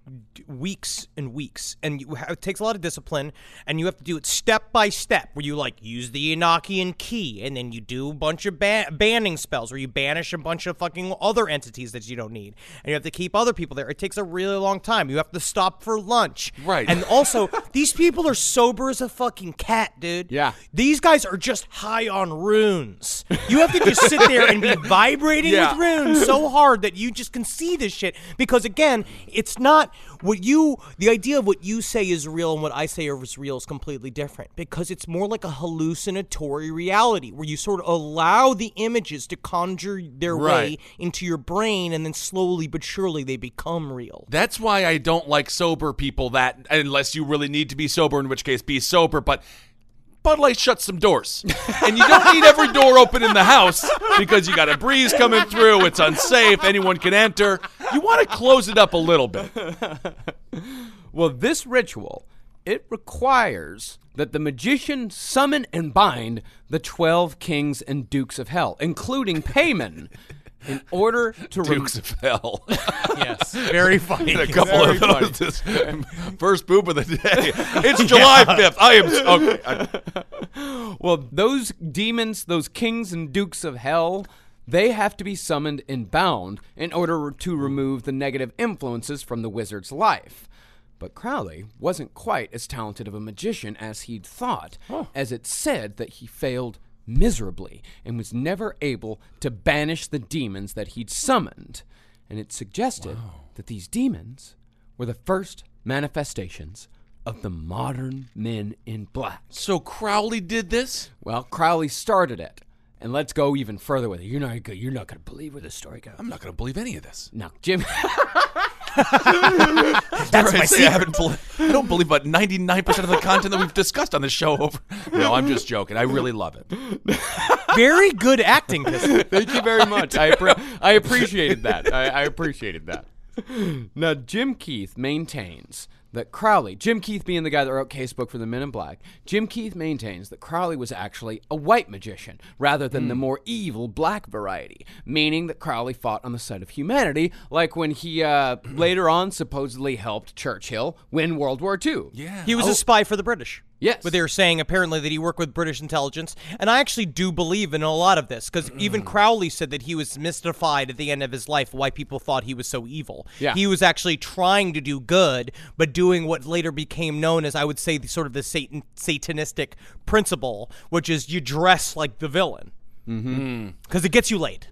weeks and weeks, and you ha- it takes a lot of discipline, and you have to do it step by step. Where you like use the Enochian key, and then you do a bunch of ba- banning spells, where you banish a bunch of fucking other entities that you don't need, and you have to keep other people there. It takes a really long time. You have to stop for lunch, Right. And also, these people are sober as a fucking cat, dude. Yeah. These guys are just high on runes. You have to just sit there and be vibrating Yeah. with runes so hard that you just can see this shit. Because again, it's not what you the idea of what you say is real and what I say is real is completely different. Because it's more like a hallucinatory reality where you sort of allow the images to conjure their way into your brain and then slowly but surely they become real. That's why I don't like sober people that unless you really need to be sober, in which case be sober, but Bud Light shuts some doors. and you don't need every door open in the house because you got a breeze coming through, it's unsafe, anyone can enter. You want to close it up a little bit. Well, this ritual it requires that the magician summon and bind the twelve kings and dukes of hell, including Paimon, in order to rem- Dukes of Hell. Yes. Very funny. a couple of those. This first boob of the day. It's July 5th. I am. Okay. I- Well, those demons, those kings and dukes of hell, they have to be summoned and bound in order to remove the negative influences from the wizard's life. But Crowley wasn't quite as talented of a magician as he'd thought, as it said that he failed miserably and was never able to banish the demons that he'd summoned. And it suggested that these demons were the first manifestations of the modern men in black. so Crowley did this? Well, Crowley started it, and let's go even further with it. You're not you're not going to believe where this story goes. I'm not going to believe any of this. No, Jim. That's my secret. I, haven't bel- I don't believe about 99% of the content that we've discussed on this show over. No, I'm just joking. I really love it. Very good acting, Kissel. Thank you very much. I appre- I appreciated that. I, I appreciated that. Now, Jim Keith maintains that Crowley, Jim Keith being the guy that wrote Casebook for the Men in Black, Jim Keith maintains that Crowley was actually a white magician rather than the more evil black variety, meaning that Crowley fought on the side of humanity, like when he uh, later on supposedly helped Churchill win World War II. Yeah. He was a spy for the British. Yes. But they were saying apparently that he worked with British intelligence. And I actually do believe in a lot of this because even mm. Crowley said that he was mystified at the end of his life why people thought he was so evil. Yeah. He was actually trying to do good, but doing what later became known as, I would say, the, sort of the Satan, Satanistic principle, which is you dress like the villain. Mm-hmm. Hmm. Because it gets you laid.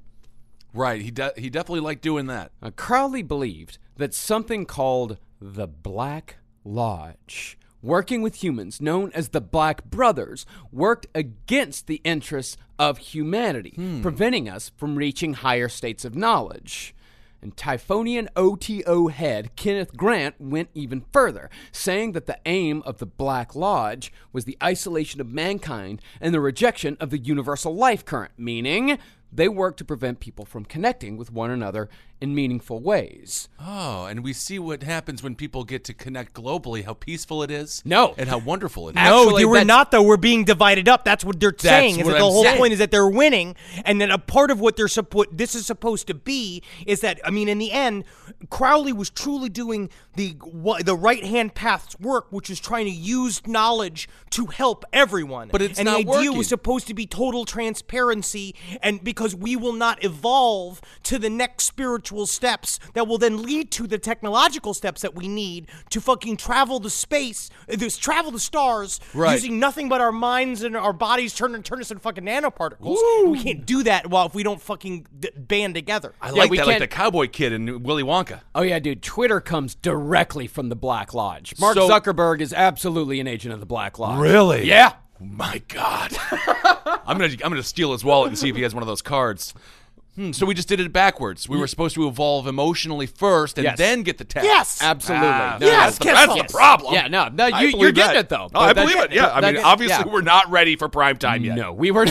Right. He, de- he definitely liked doing that. Now, Crowley believed that something called the Black Lodge working with humans known as the Black Brothers, worked against the interests of humanity, hmm. preventing us from reaching higher states of knowledge. And Typhonian OTO head Kenneth Grant went even further, saying that the aim of the Black Lodge was the isolation of mankind and the rejection of the universal life current, meaning they work to prevent people from connecting with one another in meaningful ways. Oh, and we see what happens when people get to connect globally, how peaceful it is. No. And how wonderful it is. No, Actually, they were not though. We're being divided up. That's what they're saying. Is what that the I'm whole saying. point is that they're winning, and then a part of what they're supp- what this is supposed to be is that I mean, in the end, Crowley was truly doing the the right hand path's work, which is trying to use knowledge to help everyone. But it's and not the idea working. was supposed to be total transparency, and because we will not evolve to the next spiritual steps that will then lead to the technological steps that we need to fucking travel the space, uh, this travel the stars, Right. using nothing but our minds and our bodies turn and turn us into fucking nanoparticles. We can't do that while if we don't fucking d- band together. I Yeah, like we that, like can't- the cowboy kid in Willy Wonka. Oh yeah, dude. Twitter comes directly from the Black Lodge. Mark So- Zuckerberg is absolutely an agent of the Black Lodge. Really? Yeah. My God. I'm gonna I'm gonna steal his wallet and see if he has one of those cards. Hmm, so we just did it backwards. We were supposed to evolve emotionally first and Yes. then get the tech. Yes! Absolutely. Ah, No, Yes, that's the, that's what? the problem. Yeah, no, no, I you, you're getting that. it though. Oh, I that- believe it. Yeah, I that- mean, obviously yeah. we're not ready for prime time yet. No, we were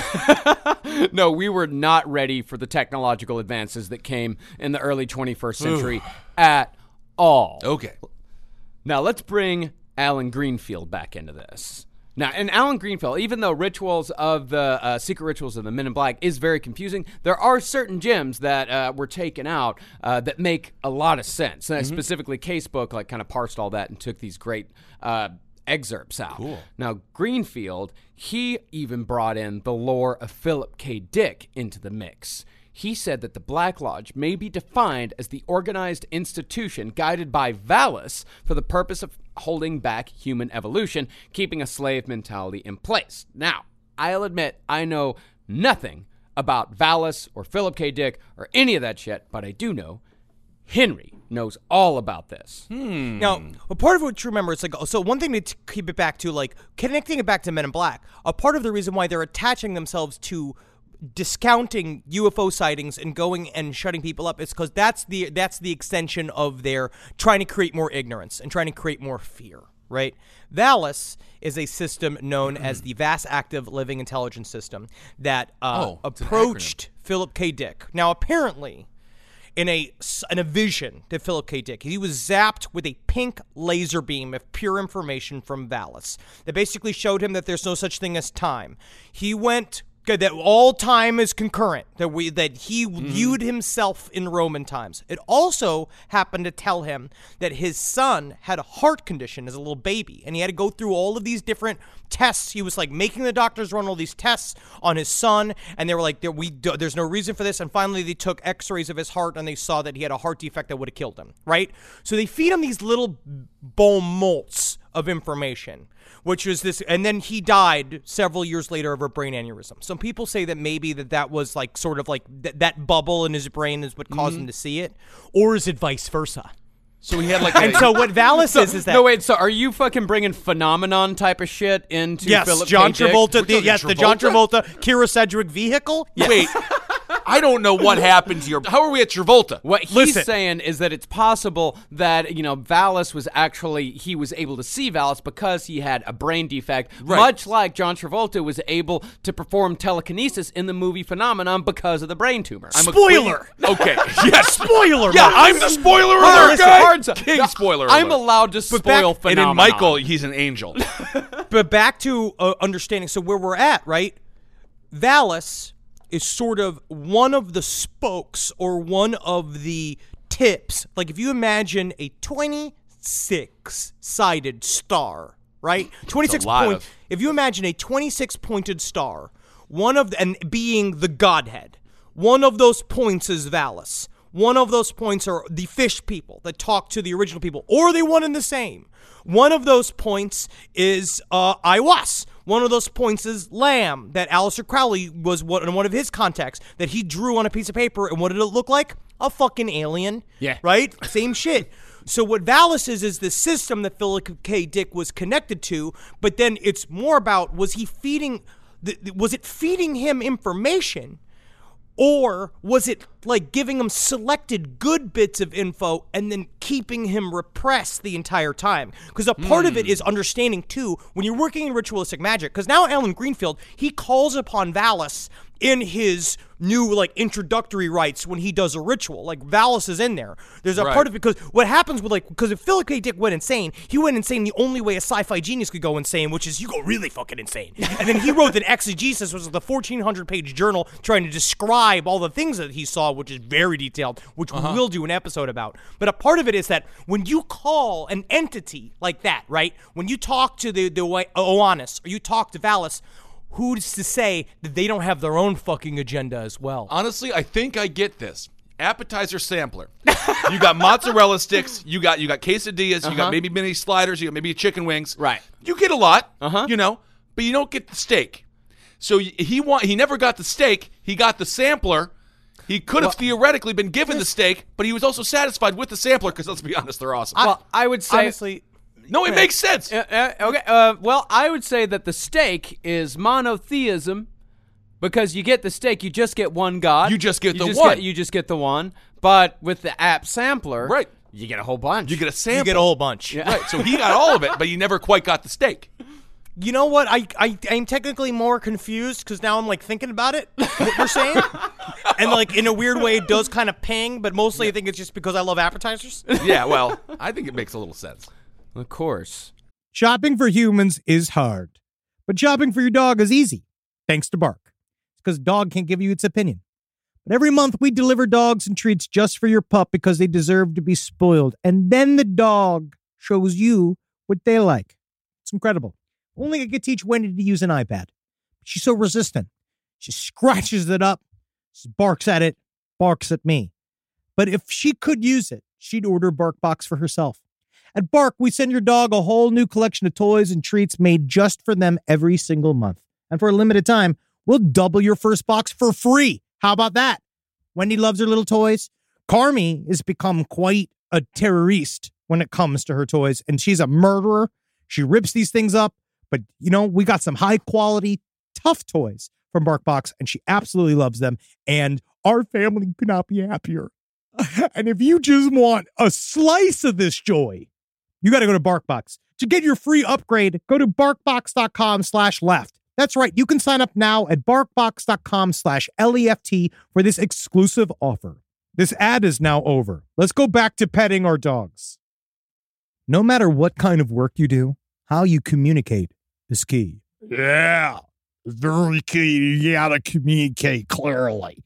no, we were not ready for the technological advances that came in the early 21st century at all. Okay. Now let's bring Allen Greenfield back into this. Now, and Allen Greenfield, even though rituals of the uh, secret rituals of the Men in Black is very confusing, there are certain gems that uh, were taken out uh, that make a lot of sense. Uh, Specifically, Casebook like kind of parsed all that and took these great uh, excerpts out. Cool. Now, Greenfield, he even brought in the lore of Philip K. Dick into the mix. He said that the Black Lodge may be defined as the organized institution guided by Valis for the purpose of holding back human evolution, keeping a slave mentality in place. Now, I'll admit I know nothing about Valis or Philip K. Dick or any of that shit, but I do know Henry knows all about this. Hmm. Now, a part of what you remember is like, so one thing to t- keep it back to, like connecting it back to Men in Black. A part of the reason why they're attaching themselves to discounting UFO sightings and going and shutting people up is because that's the that's the extension of their trying to create more ignorance and trying to create more fear. Right, Valis is a system known as the Vast Active Living Intelligence System that uh, Oh, approached Philip K. Dick. Now, apparently, in a in a vision to Philip K. Dick. He was zapped with a pink laser beam of pure information from Valis that basically showed him that there's no such thing as time. He went that all time is concurrent. That we that he mm-hmm. viewed himself in Roman times. It also happened to tell him that his son had a heart condition as a little baby, and he had to go through all of these different tests. He was like making the doctors run all these tests on his son, and they were like, there, "We do, there's no reason for this." And finally, they took X-rays of his heart, and they saw that he had a heart defect that would have killed him. Right? So they feed him these little bone molts of information, which was this, and then he died several years later of a brain aneurysm. Some people say that maybe that that was like sort of like th- that bubble in his brain is what caused mm-hmm. him to see it, or is it vice versa? So he had like And so what Valis is is that no, wait. So, are you fucking bringing phenomenon type of shit into yes, Philip John K. Travolta, the, yes, the John Travolta? Travolta, Kyra Sedgwick vehicle. Yes. Wait. I don't know what happened to your. How are we at Travolta? What he's Listen. saying is that it's possible that you know Valis was actually he was able to see Valis because he had a brain defect, much like John Travolta was able to perform telekinesis in the movie Phenomenon because of the brain tumor. I'm a Spoiler. queen- Okay. Yes. Spoiler. Yeah, alert. I'm the spoiler Hard- alert listen, guy. hard- King no, spoiler I'm alert. allowed to But back- spoil and in And in Michael, he's an angel. But back to uh, understanding. So where we're at, right? Valis is sort of one of the spokes or one of the tips. Like if you imagine a 26 sided star, right? 26 lot point. of- If you imagine a 26 pointed star, one of the, and being the godhead, one of those points is Valis. One of those points are the fish people that talk to the original people, or they one and the same. One of those points is uh, Aiwass. One of those points is Lam, that Aleister Crowley was one, one of his contacts that he drew on a piece of paper. And what did it look like? A fucking alien. Yeah. Right? Same shit. So what Valis is is the system that Philip K. Dick was connected to, but then it's more about was he feeding, the- was it feeding him information, or was it like giving him selected good bits of info and then keeping him repressed the entire time? Because a part of it hmm. is understanding too when you're working in ritualistic magic. Because now Allen Greenfield he calls upon Valis in his new like introductory rites when he does a ritual. Like Valis is in there. There's a Right. part of it because what happens with like because if Philip K. Dick went insane, he went insane the only way a sci-fi genius could go insane, which is you go really fucking insane. And then he wrote an exegesis, which was the 1400 page journal trying to describe all the things that he saw, which is very detailed, which we uh-huh. will do an episode about. But a part of it is that when you call an entity like that, right? When you talk to the the Oannes or you talk to Valis. Who's to say that they don't have their own fucking agenda as well? Honestly, I think I get this. Appetizer sampler. you got mozzarella sticks. You got you got quesadillas. You got maybe mini sliders. You got maybe chicken wings. Uh-huh. Right. You get a lot. Uh-huh. You know, but you don't get the steak. So y- he want he never got the steak. He got the sampler. He could have theoretically been given the steak, but he was also satisfied with the sampler because let's be honest, they're awesome. well, I would say Honestly, no, it makes sense. Uh, uh, okay. Uh, well, I would say that the stake is monotheism because you get the stake, you just get one god. You just get the just one. you just get the one. But with the app sampler, Right. you get a whole bunch. You get a sample. you get a whole bunch. right. So he got all of it, but he never quite got the stake. You know what? I, I I'm technically more confused because now I'm like thinking about it. What you're saying, and like in a weird way, it does kind of ping. But mostly, I think it's just because I love appetizers. Yeah. Well, I think it makes a little sense. Of course. Shopping for humans is hard, but shopping for your dog is easy, thanks to Bark. It's because dog can't give you its opinion. But every month we deliver dogs and treats just for your pup because they deserve to be spoiled. And then the dog shows you what they like. It's incredible. Only I could teach Wendy to use an iPad. She's so resistant. She scratches it up, she barks at it, barks at me. But if she could use it, she'd order BarkBox for herself. At Bark, we send your dog a whole new collection of toys and treats made just for them every single month. And for a limited time, we'll double your first box for free. How about that? Wendy loves her little toys. Carmi has become quite a terrorist when it comes to her toys, and she's a murderer. She rips these things up, but you know, we got some high quality, tough toys from BarkBox, and she absolutely loves them. And our family could not be happier. And if you just want a slice of this joy, you got to go to BarkBox. To get your free upgrade, go to barkbox.com slash left. That's right. You can sign up now at barkbox.com slash left for this exclusive offer. This ad is now over. Let's go back to petting our dogs. No matter what kind of work you do, how you communicate is key. Yeah, very key. You gotta communicate clearly.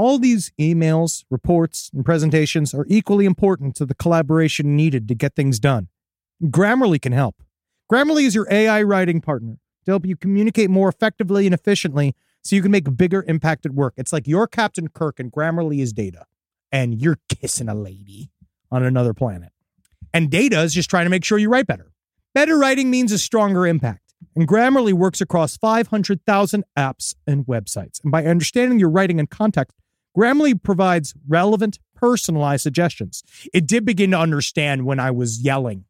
All these emails, reports, and presentations are equally important to the collaboration needed to get things done. Grammarly can help. Grammarly is your AI writing partner to help you communicate more effectively and efficiently so you can make a bigger impact at work. It's like you're Captain Kirk and Grammarly is Data, and you're kissing a lady on another planet. And Data is just trying to make sure you write better. Better writing means a stronger impact. And Grammarly works across 500,000 apps and websites. And by understanding your writing and context, Grammarly provides relevant, personalized suggestions. It did begin to understand when I was yelling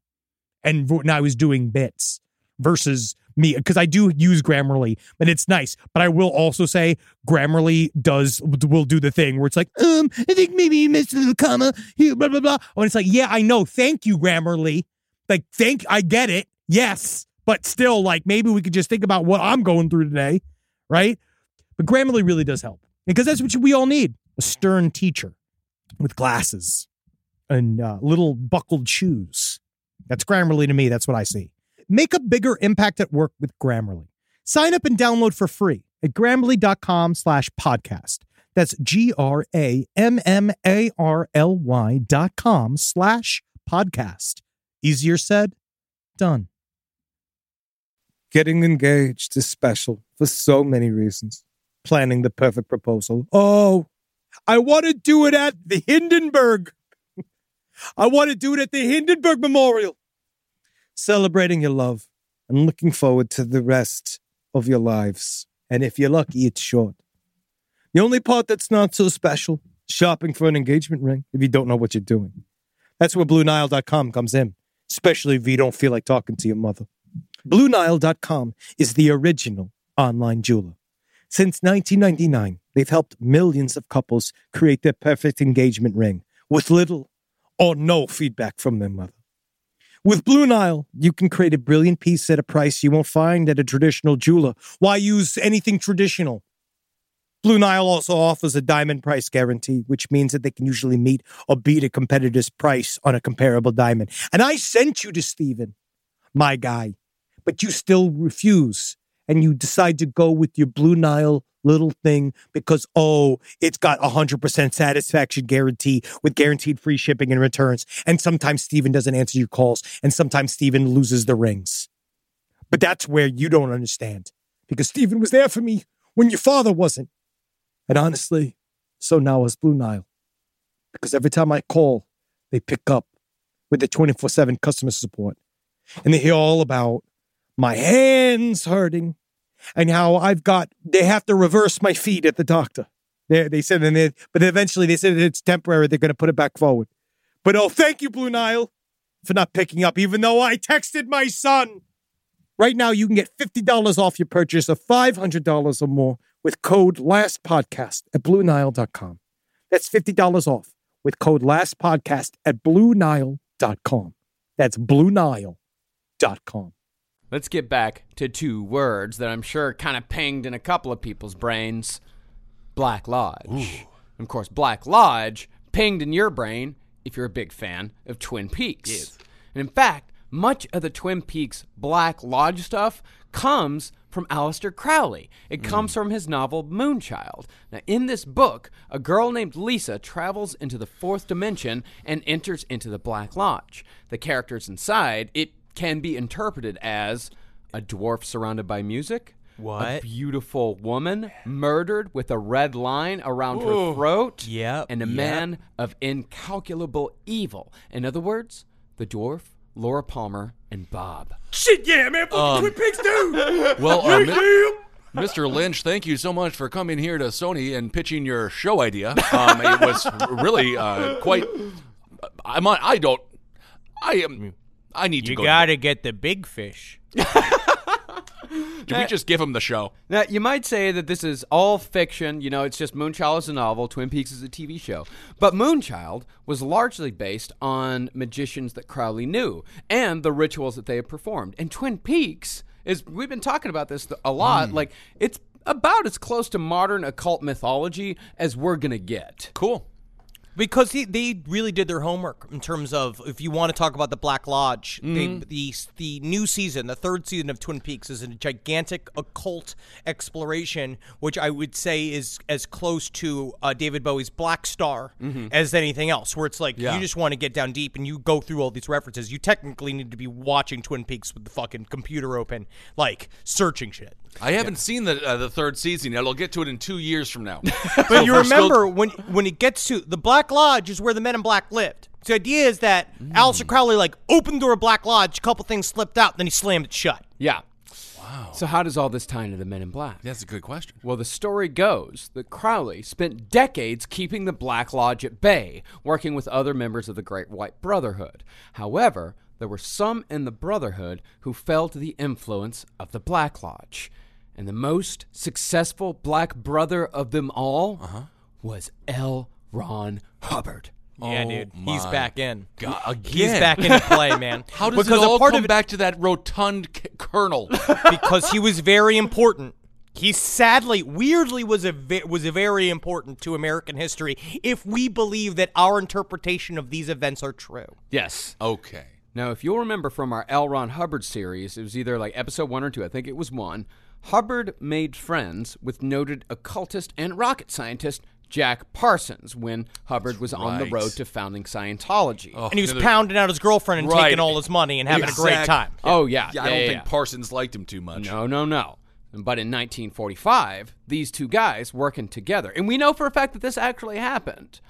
and when I was doing bits versus me, because I do use Grammarly, and it's nice. But I will also say Grammarly does will do the thing where it's like, um, I think maybe you missed a little comma here, blah blah blah. And it's like, yeah, I know. Thank you, Grammarly. Like, thank, I get it. Yes, but still, like, maybe we could just think about what I'm going through today, right? But Grammarly really does help because that's what we all need: a stern teacher with glasses and uh, little buckled shoes. That's Grammarly to me. That's what I see. Make a bigger impact at work with Grammarly. Sign up and download for free at grammarly.com slash podcast. That's G R A M M A R L Y dot com slash podcast. Easier said, done. Getting engaged is special for so many reasons. Planning the perfect proposal. Oh, I want to do it at the Hindenburg. I want to do it at the Hindenburg Memorial. Celebrating your love and looking forward to the rest of your lives. And if you're lucky, it's short. The only part that's not so special, shopping for an engagement ring if you don't know what you're doing. That's where BlueNile.com comes in, especially if you don't feel like talking to your mother. BlueNile.com is the original online jeweler. Since 1999, they've helped millions of couples create their perfect engagement ring with little or no feedback from their mother. With Blue Nile, you can create a brilliant piece at a price you won't find at a traditional jeweler. Why use anything traditional? Blue Nile also offers a diamond price guarantee, which means that they can usually meet or beat a competitor's price on a comparable diamond. And I sent you to Steven, my guy, but you still refuse and you decide to go with your Blue Nile little thing because, oh, it's got a 100% satisfaction guarantee with guaranteed free shipping and returns. And sometimes Steven doesn't answer your calls, and sometimes Steven loses the rings. But that's where you don't understand because Steven was there for me when your father wasn't. And honestly, so now is Blue Nile. Because every time I call, they pick up with the 24 7 customer support. And they hear all about my hands hurting and how I've got, they have to reverse my feet at the doctor. They, they said, and they, but eventually they said it's temporary. They're going to put it back forward. But oh, thank you, Blue Nile, for not picking up, even though I texted my son. Right now, you can get $50 off your purchase of $500 or more with code LASTPODCAST at BlueNile.com. That's $50 off with code LASTPODCAST at BlueNile.com. That's BlueNile.com. Let's get back to two words that I'm sure kind of pinged in a couple of people's brains Black Lodge. Of course, Black Lodge pinged in your brain if you're a big fan of Twin Peaks. Yes. And in fact, much of the Twin Peaks Black Lodge stuff comes from Aleister Crowley. It comes mm. from his novel Moonchild. Now, in this book, a girl named Lisa travels into the fourth dimension and enters into the Black Lodge. The characters inside, it can be interpreted as a dwarf surrounded by music. What? A beautiful woman murdered with a red line around her throat. Yep, And a yep. man of incalculable evil. In other words, the dwarf, Laura Palmer, and Bob. Shit, yeah, man. Fucking Um, Twin Peaks, dude. Well, uh, Mi- Mr. Lynch, thank you so much for coming here to Sony and pitching your show idea. Um, it was really uh, quite. I'm. on- I don't. I am. I need to You go. gotta get the big fish. Did we just give him the show? Now, you might say that this is all fiction. You know, it's just Moonchild is a novel, Twin Peaks is a TV show. But Moonchild was largely based on magicians that Crowley knew and the rituals that they had performed. And Twin Peaks is, we've been talking about this a lot, hmm. like, it's about as close to modern occult mythology as we're going to get. Cool. Because he, they really did their homework in terms of if you want to talk about the Black Lodge, they, the the new season, the third season of Twin Peaks, is a gigantic occult exploration, which I would say is as close to uh, David Bowie's Black Star as anything else. Where it's like Yeah. you just want to get down deep and you go through all these references. You technically need to be watching Twin Peaks with the fucking computer open, like searching shit. I haven't seen the uh, the third season yet. I'll get to it in two years from now. But you remember when when it gets to the Black Lodge is where the Men in Black lived. So the idea is that Aleister Crowley like opened the door of Black Lodge, a couple things slipped out, then he slammed it shut. Yeah. Wow. So, how does all this tie into the Men in Black? That's a good question. Well, the story goes that Crowley spent decades keeping the Black Lodge at bay, working with other members of the Great White Brotherhood. However, there were some in the Brotherhood who fell to the influence of the Black Lodge. And the most successful Black Brother of them all Uh-huh. was L. Ron Hubbard. Yeah, dude, he's back in. God, He's back into play, man. How does because it all part come of it, back to that rotund c- colonel? because he was very important. He sadly, weirdly, was a ve- was a very important to American history if we believe that our interpretation of these events are true. Yes. okay. Now, if you'll remember from our L. Ron Hubbard series, it was either like episode one or two, I think it was one. Hubbard made friends with noted occultist and rocket scientist Jack Parsons when Hubbard was on the road to founding Scientology. Oh, And he was another- pounding out his girlfriend and Right. taking all his money and having a great Exact- time. Oh, yeah. Yeah, I Yeah, don't yeah, think. Parsons liked him too much. No, no, no. But in 1945, these two guys working together, and we know for a fact that this actually happened.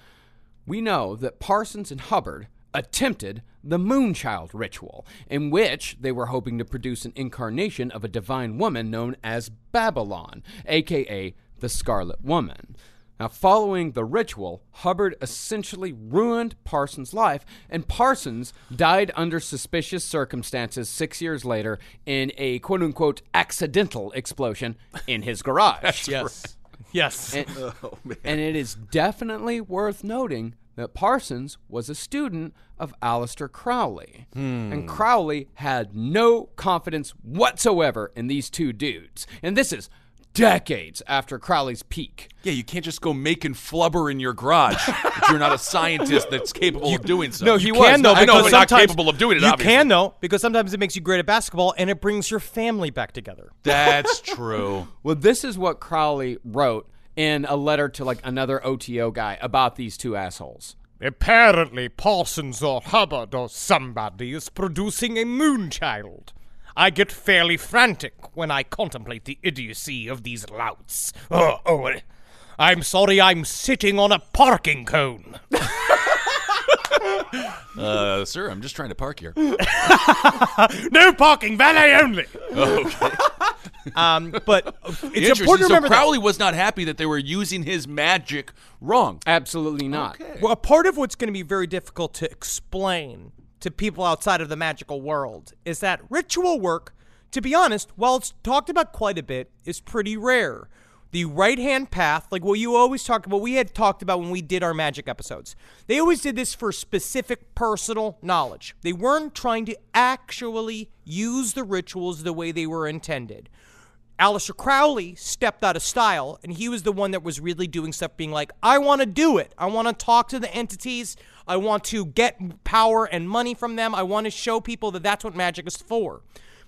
We know that Parsons and Hubbard attempted the Moonchild ritual, in which they were hoping to produce an incarnation of a divine woman known as Babylon, aka the Scarlet Woman. Now, following the ritual, Hubbard essentially ruined Parsons' life, and Parsons died under suspicious circumstances six years later in a quote unquote accidental explosion in his garage. yes. Yes. And, oh, and it is definitely worth noting that Parsons was a student of Aleister Crowley. Hmm. And Crowley had no confidence whatsoever in these two dudes. And this is decades after Crowley's peak. Yeah, you can't just go making flubber in your garage if you're not a scientist that's capable of doing so. no, he You was. can, No, though. I know, because but not capable of doing it. You obviously. can though, because sometimes it makes you great at basketball, and it brings your family back together. That's true. Well, this is what Crowley wrote in a letter to like another OTO guy about these two assholes. Apparently, Parsons or Hubbard or somebody is producing a moonchild. I get fairly frantic when I contemplate the idiocy of these louts. Oh, oh, I'm sorry I'm sitting on a parking cone. Uh, sir, I'm just trying to park here. no parking, valet only. okay. Um, but it's Interesting. important to so remember that Crowley was not happy that they were using his magic wrong. Absolutely not. Well, a part of what's going to be very difficult to explain to people outside of the magical world is that ritual work, to be honest, while it's talked about quite a bit, is pretty rare. The right hand path, like what you always talk about, we had talked about when we did our magic episodes. They always did this for specific personal knowledge. They weren't trying to actually use the rituals the way they were intended. Aleister Crowley stepped out of style, and he was the one that was really doing stuff, being like, I want to do it. I want to talk to the entities. I want to get power and money from them. I want to show people that that's what magic is for.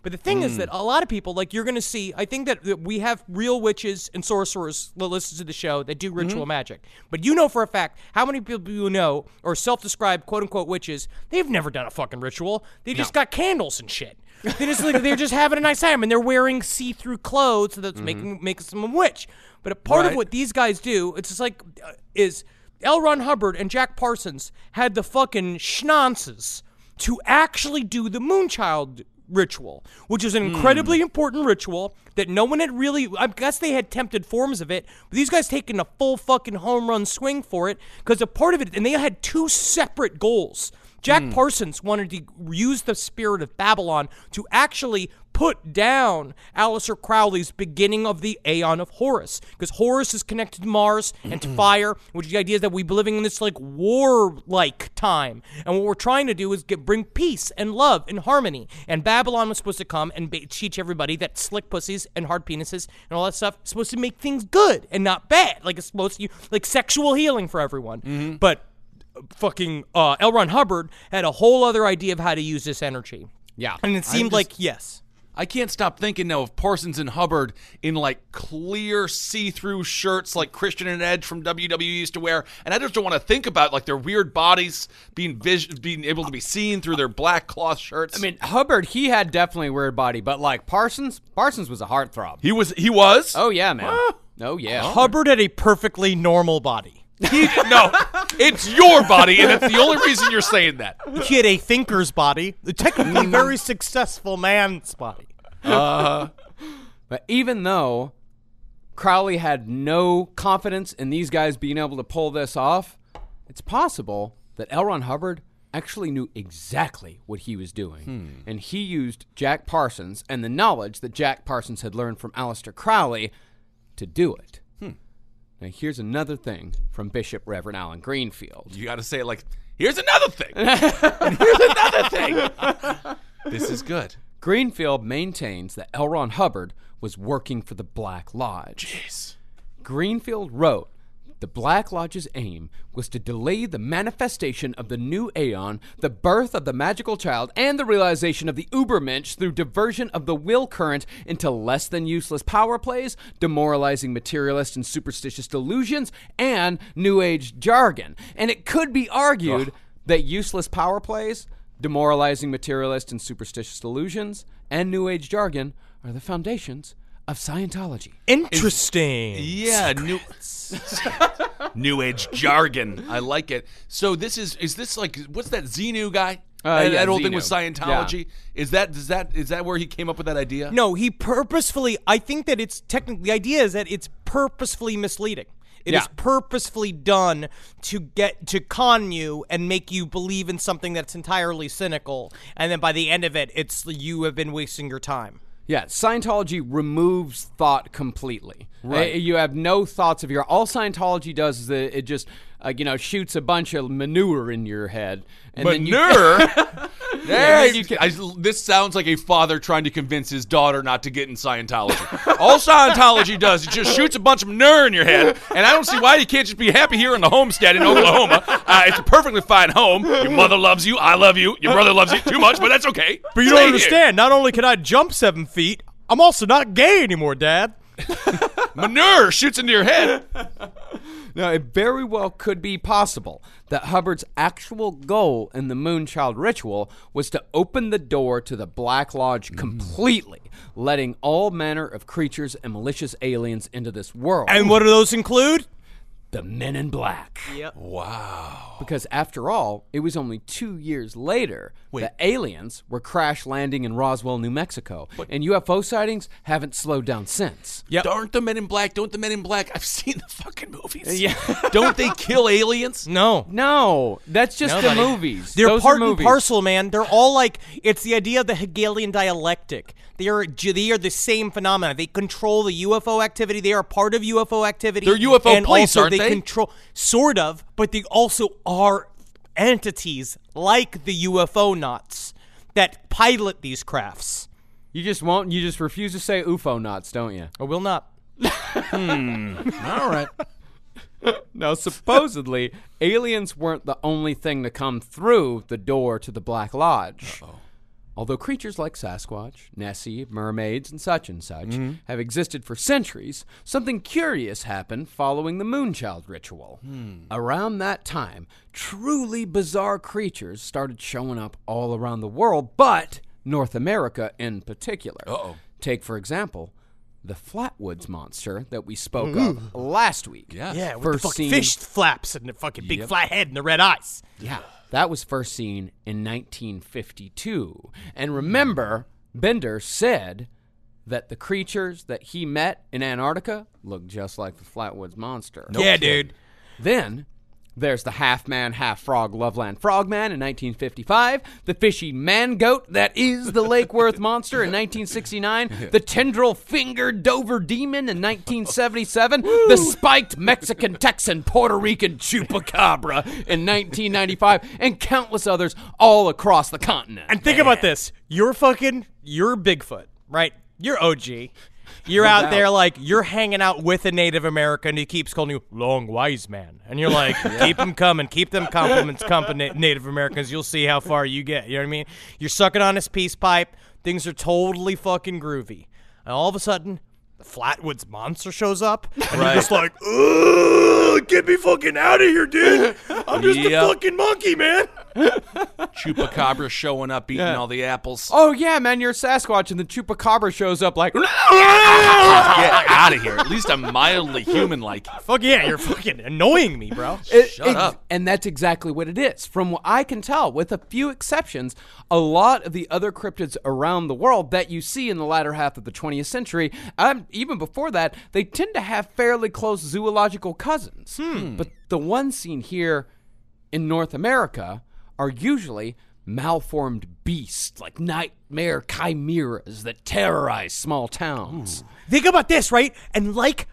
But the thing is hmm. that a lot of people, like you're going to see, I think that, that we have real witches and sorcerers that listen to the show that do mm-hmm. ritual magic. But you know for a fact how many people you know or self described quote unquote witches, they've never done a fucking ritual. They just got candles and shit. They just like, they're just having a nice time and they're wearing see through clothes so that's making making them a witch. But a part of what these guys do, it's just like uh, is L. Ron Hubbard and Jack Parsons had the fucking schnonces to actually do the Moonchild ritual, which is an incredibly important ritual that no one had really. I guess they had tempted forms of it, but these guys taking a full fucking home run swing for it because a part of it, and they had two separate goals. Jack hmm. Parsons wanted to use the spirit of Babylon to actually put down Aleister Crowley's beginning of the Aeon of Horus, because Horus is connected to Mars and to mm-hmm. fire, which the idea is that we be living in this like war-like time, and what we're trying to do is get bring peace and love and harmony. And Babylon was supposed to come and ba- teach everybody that slick pussies and hard penises and all that stuff is supposed to make things good and not bad, like it's supposed to like sexual healing for everyone. Mm-hmm. But fucking uh, L. Ron Hubbard had a whole other idea of how to use this energy. Yeah. And it seemed just- like, yes. I can't stop thinking now of Parsons and Hubbard in like clear see-through shirts like Christian and Edge from WWE used to wear, and I just don't want to think about like their weird bodies being vis- being able to be seen through their black cloth shirts. I mean, Hubbard, he had definitely a weird body, but like Parsons, Parsons was a heartthrob. he was he was. Oh yeah, man. Oh yeah. Hubbard had a perfectly normal body. He, no, it's your body, and it's the only reason you're saying that. He had a thinker's body, a technically mm-hmm. very successful man's body. Uh-huh. But even though Crowley had no confidence in these guys being able to pull this off, it's possible that L. Ron Hubbard actually knew exactly what he was doing. Hmm. And he used Jack Parsons and the knowledge that Jack Parsons had learned from Aleister Crowley to do it. Now, here's another thing from Bishop Reverend Allen Greenfield. You got to say it like, here's another thing. and here's another thing. this is good. Greenfield maintains that L. Ron Hubbard was working for the Black Lodge. Jeez. Greenfield wrote, The Black Lodge's aim was to delay the manifestation of the new Aeon, the birth of the magical child, and the realization of the Ubermensch through diversion of the will current into less than useless power plays, demoralizing materialist and superstitious delusions, and New Age jargon. And it could be argued that useless power plays, demoralizing materialist and superstitious delusions, and New Age jargon are the foundations of Scientology. Interesting. Yeah, new new age jargon. I like it. So this is is this like what's that Xenu guy? Uh, that, yeah, that old thing with Xenu. Scientology. Is that is that is that where he came up with that idea? No, he purposefully. I think that it's technically the idea is that it's purposefully misleading. It is Yeah. purposefully done to get to con you and make you believe in something that's entirely cynical, and then by the end of it, it's you have been wasting your time. Yeah, Scientology removes thought completely. Right. Uh, You have no thoughts of your. All Scientology does is that it just, uh, you know, shoots a bunch of manure in your head. And then you- Manure? Yeah, you can- I- this sounds like a father trying to convince his daughter not to get in Scientology. All Scientology does is just shoots a bunch of manure in your head, and I don't see why you can't just be happy here in the homestead in Oklahoma. Uh, it's a perfectly fine home. Your mother loves you. I love you. Your brother loves you too much, but that's okay. But you Stay don't here. understand. Not only can I jump seven feet, I'm also not gay anymore, Dad. Manure shoots into your head. Now, it very well could be possible that Hubbard's actual goal in the Moonchild ritual was to open the door to the Black Lodge mm. completely, letting all manner of creatures and malicious aliens into this world. And what do those include? The Men in Black. Yep. Wow. Because after all, it was only two years later that aliens were crash landing in Roswell, New Mexico, and UFO sightings haven't slowed down since. Yep. Aren't the Men in Black? Don't the Men in Black? I've seen the fucking movies. Yeah. Don't they kill aliens? No. No, that's just Nobody. the movies. They're Those are part and parcel, man. They're all like it's the idea of the Hegelian dialectic. They are they are the same phenomena. They control the UFO activity. They are part of UFO activity. They're UFO and police, also aren't they? Control sort of, but they also are entities like the UFO nuts that pilot these crafts. You just won't. You just refuse to say UFOnauts, don't you? I will not. Hmm. All right. Now, supposedly, aliens weren't the only thing to come through the door to the Black Lodge. Although creatures like Sasquatch, Nessie, mermaids, and such and such mm-hmm. have existed for centuries, something curious happened following the Moonchild ritual. Hmm. Around that time, truly bizarre creatures started showing up all around the world, but North America in particular. Uh-oh. Take, for example, the Flatwoods monster that we spoke of last week. Yeah. Yeah, with First the fucking seen- fish flaps and the fucking big Yep. flat head and the red eyes. Yeah, that was first seen in 1952. And remember, Bender said that the creatures that he met in Antarctica looked just like the Flatwoods monster. yeah, dude. Then there's the half man, half frog Loveland Frogman in 1955, the fishy man goat that is the Lake Worth monster in 1969, the tendril fingered Dover demon in 1977, the spiked Mexican Texan Puerto Rican chupacabra in 1995, and countless others all across the continent. And think about this. You're fucking, you're Bigfoot, right? You're OG. You're out there like you're hanging out with a Native American and he keeps calling you long wise man, and you're like, keep them coming, keep them compliments coming, Native Americans. You'll see how far you get. You know what I mean? You're sucking on his peace pipe. Things are totally fucking groovy, and all of a sudden, the Flatwoods monster shows up, and you're just like, Ugh, get me fucking out of here, dude. I'm just Yep. a fucking monkey, man. Chupacabra showing up, eating all the apples. Oh yeah, man, you're Sasquatch, and the chupacabra shows up like. Get out of here. At least I'm mildly human-like. Fuck yeah, you're fucking annoying me, bro. It- Shut ex- up. And that's exactly what it is. From what I can tell, with a few exceptions, a lot of the other cryptids around the world that you see in the latter half of the 20th century, um, even before that, they tend to have fairly close zoological cousins. But the one seen here in North America are usually malformed beasts like nightmare chimeras that terrorize small towns. Think about this, right? And like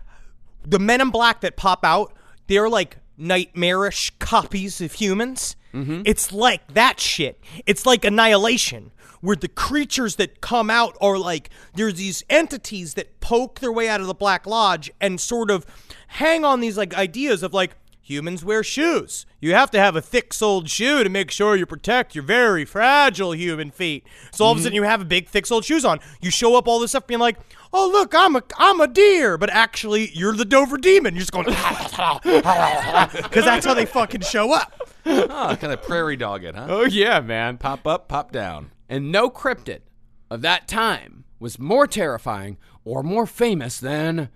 the men in black that pop out, they're like nightmarish copies of humans. Mm-hmm. It's like that shit. It's like annihilation, where the creatures that come out are like there's these entities that poke their way out of the Black Lodge and sort of hang on these like ideas of like humans wear shoes. You have to have a thick soled shoe to make sure you protect your very fragile human feet. So all of a mm-hmm. sudden you have a big thick soled shoes on. You show up all this stuff being like, "Oh look, I'm a I'm a deer," but actually you're the Dover demon. You're just going because that's how they fucking show up. Ah, oh, kind of prairie dog it, huh? Oh, yeah, man. Pop up, pop down. And no cryptid of that time was more terrifying or more famous than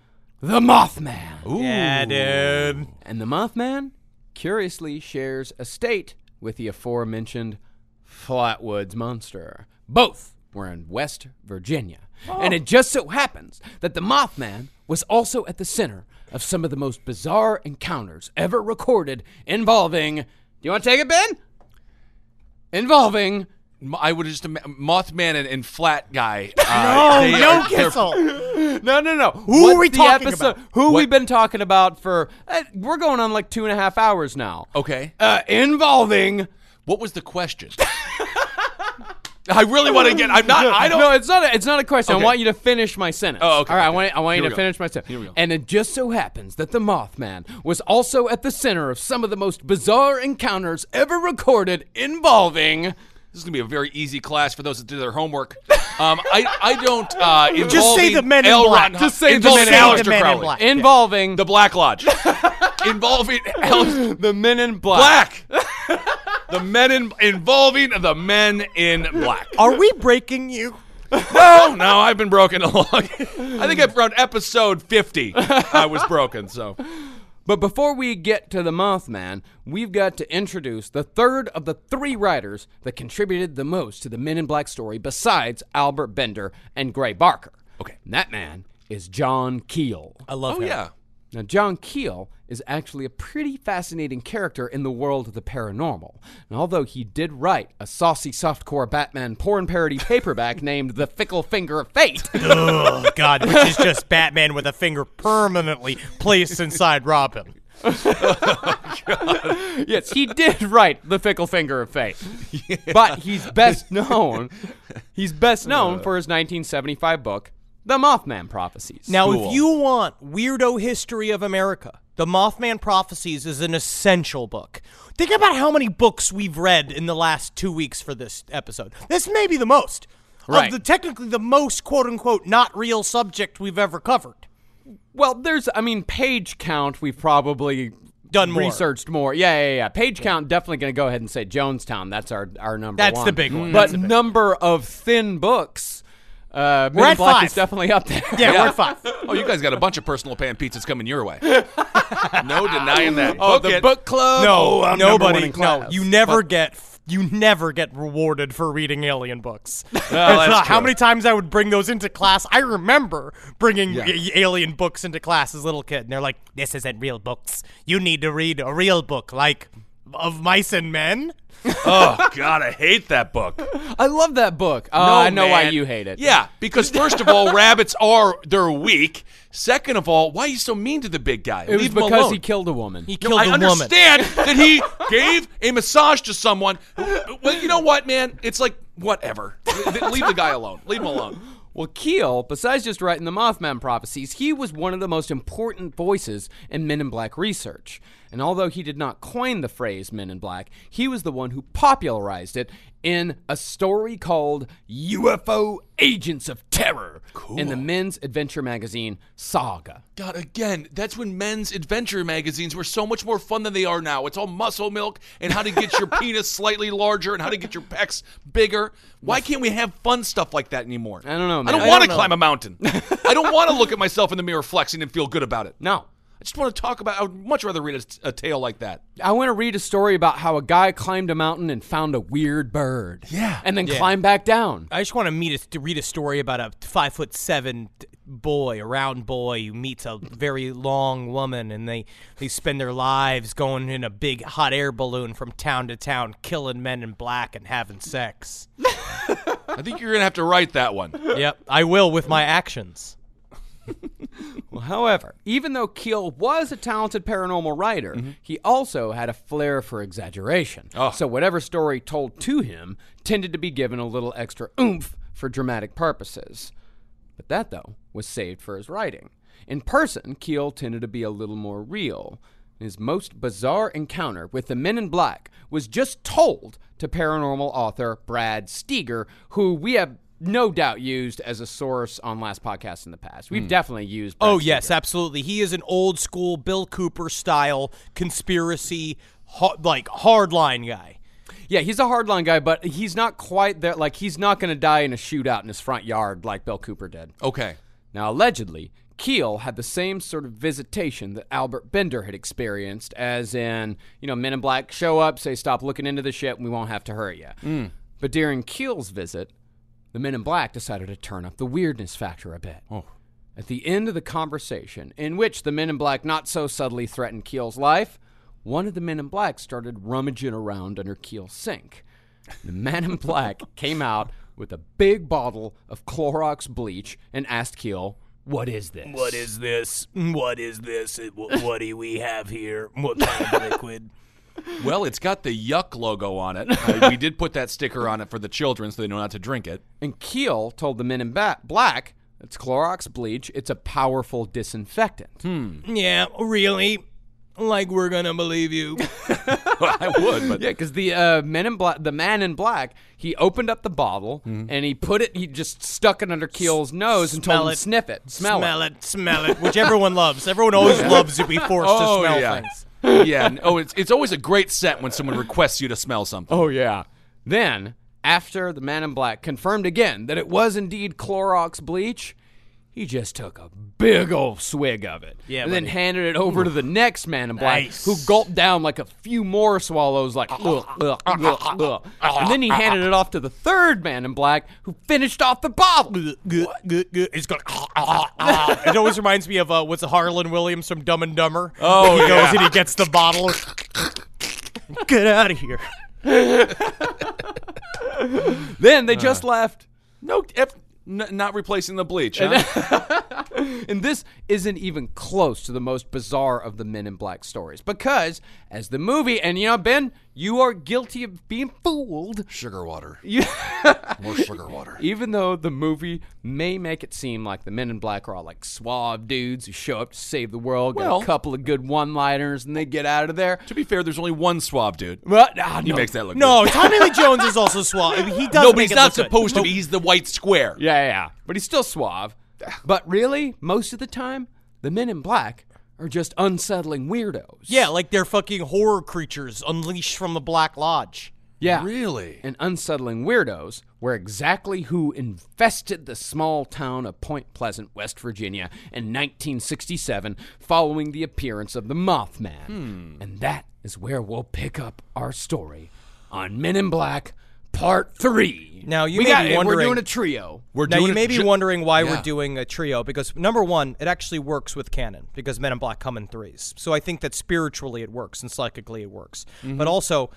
the Mothman. Yeah, dude. And the Mothman curiously shares a state with the aforementioned Flatwoods monster. Both were in West Virginia. And it just so happens that the Mothman was also at the center of some of the most bizarre encounters ever recorded involving. Do you want to take it, Ben? Involving. I would just Mothman and, and Flat Guy. No, Uh, no are- Kissel. No, no, no. Who are we talking episode, about? Who What- we've been talking about for. Uh, we're going on like two and a half hours now. Okay. Uh, involving. What was the question? I really want to get. I'm not. I don't. No, it's not. A, it's not a question. Okay. I want you to finish my sentence. Oh, okay, All right. I want. I want Here you to finish my sentence. Here we go. And it just so happens that the Mothman was also at the center of some of the most bizarre encounters ever recorded involving. This is gonna be a very easy class for those that do their homework. Um, I I don't. Uh, Just say the Men in L. Black. Ron- Just say the involving Men in Aleister The Crowley. Black. Involving The Black Lodge. involving Al- the Men in Black. Black. the men in involving the men in black. Are we breaking you? No, no, I've been broken along. I think around episode 50, I was broken. So But before we get to the Mothman, we've got to introduce the third of the three writers that contributed the most to the Men in Black story besides Albert Bender and Gray Barker. Okay. And that man is John Keel. I love Oh him. yeah. Now, John Keel is actually a pretty fascinating character in the world of the paranormal. And although he did write a saucy softcore Batman porn parody paperback named The Fickle Finger of Fate, Oh God, which is just Batman with a finger permanently placed inside Robin. yes, he did write The Fickle Finger of Fate. But he's best known he's best known for his 1975 book, The Mothman Prophecies. Now, Cool. if you want weirdo history of America, The Mothman Prophecies is an essential book. Think about how many books we've read in the last two weeks for this episode. This may be the most. Right. Of the technically the most quote unquote not real subject we've ever covered. Well, there's, I mean, page count. We've probably Done more. researched more. Yeah, yeah, yeah. Page count. Definitely going to go ahead and say Jonestown. That's our our number. That's one. the big one. But big number of thin books. Uh, Men We're in at Black five. is definitely up there. Yeah, we're at five. Oh, you guys got a bunch of personal pan pizzas coming your way. no denying that. Oh, Book the it. book club. No, Oh, I'm number one nobody. in No, class. you never get. You never get rewarded for reading alien books. It's that's not- how true. many times I would bring those into class? I remember bringing Yeah. a- alien books into class as a little kid, and they're like, "This isn't real books. You need to read a real book, like of mice and men." Oh God, I hate that book. I love that book. Uh, No, I know why you hate it. Yeah, because first of all, rabbits are they're weak. Second of all, why are you so mean to the big guy? It was Leave him because alone. he killed a woman. He No, killed I a woman. understand that he gave a massage to someone. Well, you know what, man? It's like whatever. Leave the guy alone. Leave him alone. Well, Keel, besides just writing the Mothman prophecies, he was one of the most important voices in Men in Black research. And although he did not coin the phrase Men in Black, he was the one who popularized it in a story called UFO Agents of Terror in the men's adventure magazine Saga. God, again, that's when men's adventure magazines were so much more fun than they are now. It's all muscle milk and how to get your penis slightly larger and how to get your pecs bigger. Why can't we have fun stuff like that anymore? I don't know, I don't want to climb a mountain. I don't want to look at myself in the mirror flexing and feel good about it. No. I just want to talk about. I would much rather read a, a tale like that. I want to read a story about how a guy climbed a mountain and found a weird bird. Yeah. And then Yeah. climbed back down. I just want to meet a, to read a story about a five foot seven t- boy, a round boy who meets a very long woman, and they they spend their lives going in a big hot air balloon from town to town, killing men in black and having sex. I think you're gonna have to write that one. yep, I will with my actions. Well, however, even though Keel was a talented paranormal writer, mm-hmm. he also had a flair for exaggeration. Oh. So whatever story told to him tended to be given a little extra oomph for dramatic purposes. But that, though, was saved for his writing. In person, Keel tended to be a little more real. His most bizarre encounter with the Men in Black was just told to paranormal author Brad Steiger, who we have no doubt used as a source on last podcast in the past. We've hmm. definitely used. Brad Oh yes, absolutely. He is an old school Bill Cooper style conspiracy, ha- like hardline guy. yeah, he's a hardline guy, but he's not quite there. Like he's not going to die in a shootout in his front yard like Bill Cooper did. Okay. Now, allegedly, Keel had the same sort of visitation that Albert Bender had experienced, as in, you know, Men in Black show up, say, stop looking into the shit, and we won't have to hurt you. Hmm. But during Keel's visit, the Men in Black decided to turn up the weirdness factor a bit. Oh. At the end of the conversation, in which the men in black not so subtly threatened Keel's life, one of the men in black started rummaging around under Keel's sink. The man in black came out with a big bottle of Clorox bleach and asked Keel, What is this? What is this? What is this? What, what do we have here? What kind of liquid? Well, it's got the yuck logo on it. Uh, we did put that sticker on it for the children so they know not to drink it. And Keel told the men in ba- black, It's Clorox bleach. It's a powerful disinfectant. Hmm. Yeah, really? Like we're gonna believe you? I would, but Yeah, because the uh, men in black, the man in black, he opened up the bottle Mm-hmm. and he put it. He just stuck it under Keel's nose and told Smell him it. sniff it, smell, smell it, smell it. Which everyone loves. Everyone always loves to be forced Oh, to smell yeah. things. Yeah. Oh, it's it's always a great scent when someone requests you to smell something. Oh yeah. Then, after the man in black confirmed again that it was indeed Clorox bleach, he just took a big old swig of it. Yeah, and then handed it over to the next man in black, Nice. who gulped down like a few more swallows, like, ugh, ugh, ugh, ugh. and then he handed it off to the third man in black, who finished off the bottle. Good, good, good. It's going. it always reminds me of uh, what's Harland Williams from Dumb and Dumber. Oh, he goes and he gets the bottle. Get out of here. Then they just uh. left. No, F, n- not replacing the bleach. Huh? And this isn't even close to the most bizarre of the Men in Black stories because, as the movie, and you know, Ben, you are guilty of being fooled. sugar water. You, More sugar water. even though the movie may make it seem like the Men in Black are all like suave dudes who show up to save the world, Well- get a couple of good one-liners, and they get out of there. To be fair, there's only one suave dude. But ah, He no. makes that look No, good. Tommy Lee Jones is also suave. I mean, he does. No, but make he's it not look good. supposed to be. He's the white square. Yeah, yeah, yeah. But he's still suave. But really, most of the time, the Men in Black are just unsettling weirdos. Yeah, like they're fucking horror creatures unleashed from the Black Lodge. Yeah. Really? and unsettling weirdos were exactly who infested the small town of Point Pleasant, West Virginia in 1967 following the appearance of the Mothman. Hmm. And that is where we'll pick up our story on Men in Black Part 3. Now, you we may got, be wondering we're doing a trio. We're now doing you may be wondering why Yeah. we're doing a trio because number one, it actually works with canon because Men in Black come in threes. So I think that spiritually it works and psychically it works. Mm-hmm. But also,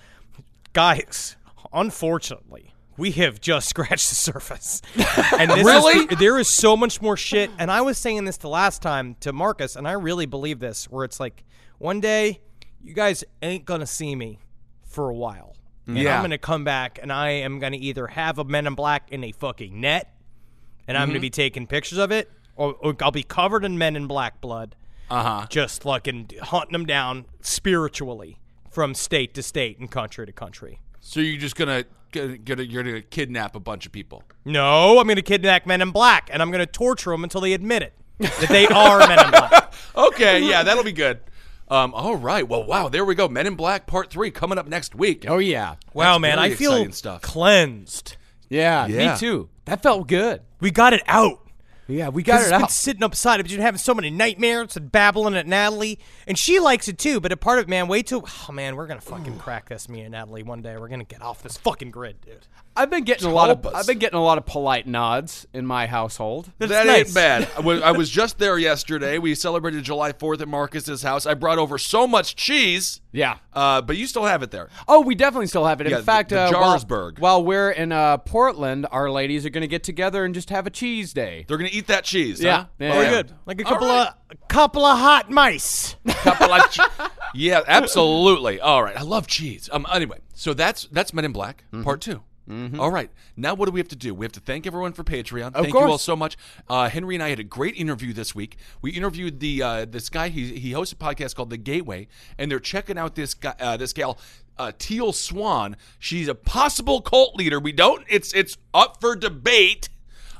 guys, unfortunately. We have just scratched the surface. And this Really? Is, there is so much more shit. And I was saying this the last time to Marcus, and I really believe this, where it's like, one day, you guys ain't going to see me for a while. And Yeah. I'm going to come back and I am going to either have a Men in Black in a fucking net and I'm Mm-hmm. going to be taking pictures of it, or, or I'll be covered in Men in Black blood, Uh huh. just fucking hunting them down spiritually from state to state and country to country. So you're just gonna, gonna, gonna you're gonna kidnap a bunch of people. No, I'm going to kidnap Men in Black and I'm going to torture them until they admit it that they are Men in Black. Okay, yeah, that'll be good. Um, all right. Well, wow. There we go. Men in Black Part Three coming up next week. Oh, yeah. Wow, That's man, very I feel stuff. cleansed. Yeah, Yeah. me too. That felt good. We got it out. Yeah, we got it it's been out. sitting upside. I've been having so many nightmares and babbling at Natalie, and she likes it too. But a part of it, man, wait till oh man, we're gonna fucking crack this, me and Natalie, one day. We're gonna get off this fucking grid, dude. I've been getting a lot of I've been getting a lot of polite nods in my household. That's that nice. ain't bad. I was, I was just there yesterday. We celebrated July 4th at Marcus's house. I brought over so much cheese. Yeah. Uh, but you still have it there. Oh, we definitely still have it. In Yeah, the- fact, the uh, while, while we're in uh, Portland, our ladies are going to get together and just have a cheese day. They're gonna eat that cheese. Yeah. huh? Yeah. Very Yeah. good. Like a couple right. of a couple of hot mice. Couple of che- yeah, absolutely. All right, I love cheese. Um, anyway, so that's that's Men in Black Mm-hmm. Part 2 All right, now what do we have to do? We have to thank everyone for Patreon. thank you all so much. Uh, Henry and I had a great interview this week. We interviewed the uh, this guy. He he hosts a podcast called The Gateway, and they're checking out this guy, uh, this gal. Uh, Teal Swan. She's a possible cult leader. We don't. It's it's up for debate.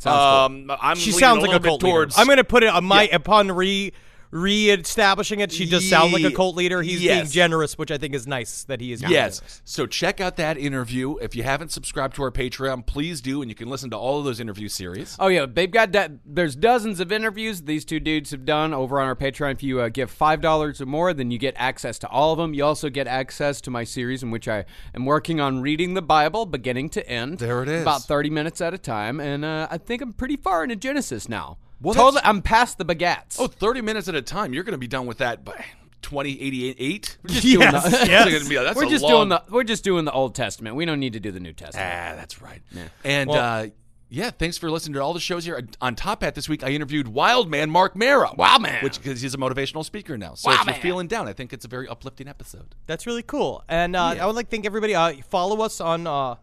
um, I'm She sounds like a cult leader. I'm gonna put it on my upon re re-establishing it. She just sounds like a cult leader. He's being generous, which I think is nice that he is. being Yes. generous. So check out that interview. If you haven't subscribed to our Patreon, please do, and you can listen to all of those interview series. Oh yeah, they've got that. There's dozens of interviews these two dudes have done over on our Patreon. If you uh, give five dollars or more, then you get access to all of them. You also get access to my series in which I am working on reading the Bible beginning to end. There it is. about thirty minutes at a time, and uh, I think I'm pretty far into Genesis now. Well, totally. I'm past the baguettes. Oh, 30 minutes at a time. You're going to be done with that by 2088. We're just doing Yes, the, yes. Be- that's we're just long- doing the we're just doing the Old Testament. We don't need to do the New Testament. Ah, that's right. And uh, yeah, thanks for listening to all the shows here. On Top Hat this week, I interviewed Wild Man Mark Mara. Wild Man. Which because he's a motivational speaker now. So Wild if you're Man. feeling down, I think it's a very uplifting episode. That's really cool. And uh, I would like to thank everybody. Uh, follow us on uh,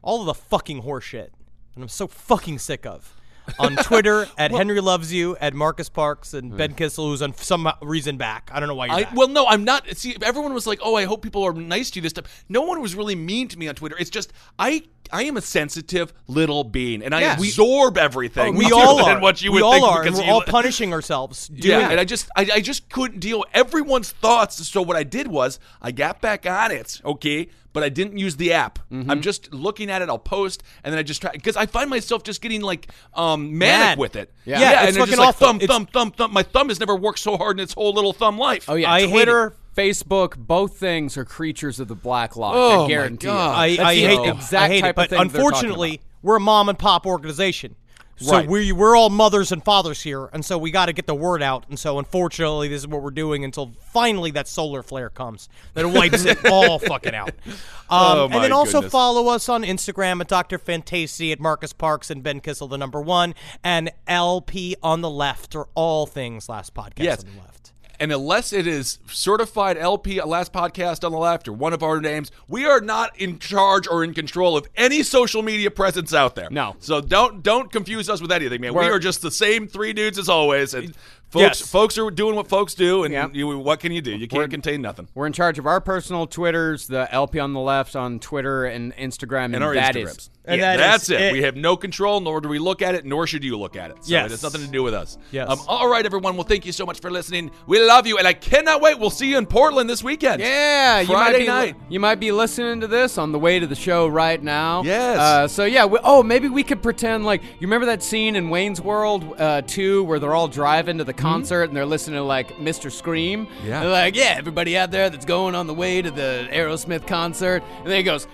all of the fucking horseshit. And I'm so fucking sick of. On Twitter at Henry Loves You, at Marcus Parks, and hmm. Ben Kissel, who's on some reason back. I don't know why you're I, back. well, no, I'm not. See, everyone was like, "Oh, I hope people are nice to you this time." No one was really mean to me on Twitter. It's just I, I am a sensitive little being, and I Yeah. We- absorb everything. Oh, we all than are. what you we would all think are. And we're you- all punishing ourselves. Doing Yeah, it. and I just I, I just couldn't deal with everyone's thoughts. So what I did was I got back on it, okay, but I didn't use the app. Mm-hmm. I'm just looking at it. I'll post, and then I just try because I find myself just getting like um Mad. manic with it. Yeah. yeah, Yeah, and it's just fucking like awful. thumb, It's- thumb, thumb, thumb. My thumb has never worked so hard in its whole little thumb life. Oh yeah, I hate Twitter, Facebook, both things are creatures of the black law. Oh, I my guarantee God. you. I, That's I the hate the exact I hate type it, but of thing unfortunately, we're a mom and pop organization. So Right. we we're all mothers and fathers here, and so we got to get the word out. And so unfortunately, this is what we're doing until finally that solar flare comes that wipes it all fucking out. Um, Oh, and then also goodness. follow us on Instagram at Dr. Fantasy at Marcus Parks and Ben Kissel the number one and LP on the left or all things last podcast Yes. on the left. And unless it is certified LP, last podcast on the left, or one of our names, we are not in charge or in control of any social media presence out there. No. So don't don't confuse us with anything, man. we We're- just the same three dudes as always, and folks Yes. folks are doing what folks do, and Yeah. you, what can you do? You can't contain nothing. We're in charge of our personal Twitters, the LP on the left on Twitter and Instagram, and, And our that Instagrams. is- And Yeah, that that's it. it. We have no control, nor do we look at it, nor should you look at it. So Yes. it has nothing to do with us. Yes. Um, all right, everyone. Well, thank you so much for listening. We love you, and I cannot wait. We'll see you in Portland this weekend. Yeah, you might Friday be, night. You might be listening to this on the way to the show right now. Yes. Uh, so yeah. We, oh, maybe we could pretend like you remember that scene in Wayne's World uh, 2 where they're all driving to the concert and they're listening to like Mr. Scream. Mm-hmm. Yeah. They're like, yeah, everybody out there that's going on the way to the Aerosmith concert, and then he goes.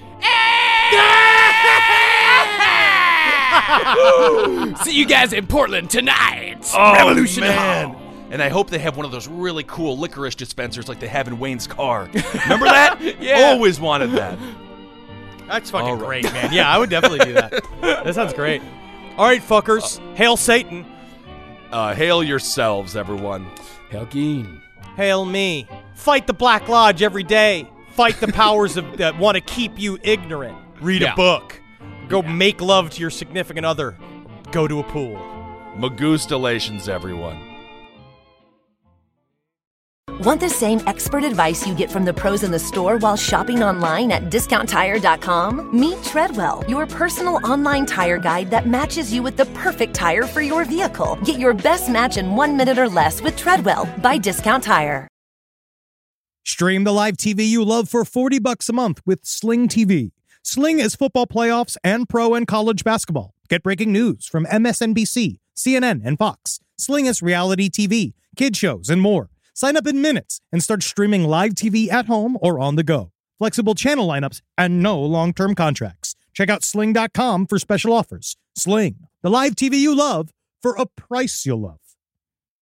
See you guys in Portland tonight. Oh, Revolution man. Hall. And I hope they have one of those really cool licorice dispensers like they have in Wayne's car. Remember that? Yeah. Always wanted that. That's fucking All right. great, man. Yeah, I would definitely do that. That sounds great. All right, fuckers. Hail Satan. Uh, hail yourselves, everyone. Hail Helgeen. Hail me. Fight the Black Lodge every day. Fight the powers of, that want to keep you ignorant. Read Yeah. a book. Go make love to your significant other. Go to a pool. Magustalations, everyone. Want the same expert advice you get from the pros in the store while shopping online at discounttire.com? Meet Treadwell, your personal online tire guide that matches you with the perfect tire for your vehicle. Get your best match in one minute or less with Treadwell by Discount Tire. Stream the live TV you love for 40 bucks a month with Sling TV. Sling is football playoffs and pro and college basketball. Get breaking news from MSNBC, CNN, and Fox. Sling is reality TV, kid shows, and more. Sign up in minutes and start streaming live TV at home or on the go. Flexible channel lineups and no long-term contracts. Check out sling.com for special offers. Sling, the live TV you love for a price you'll love.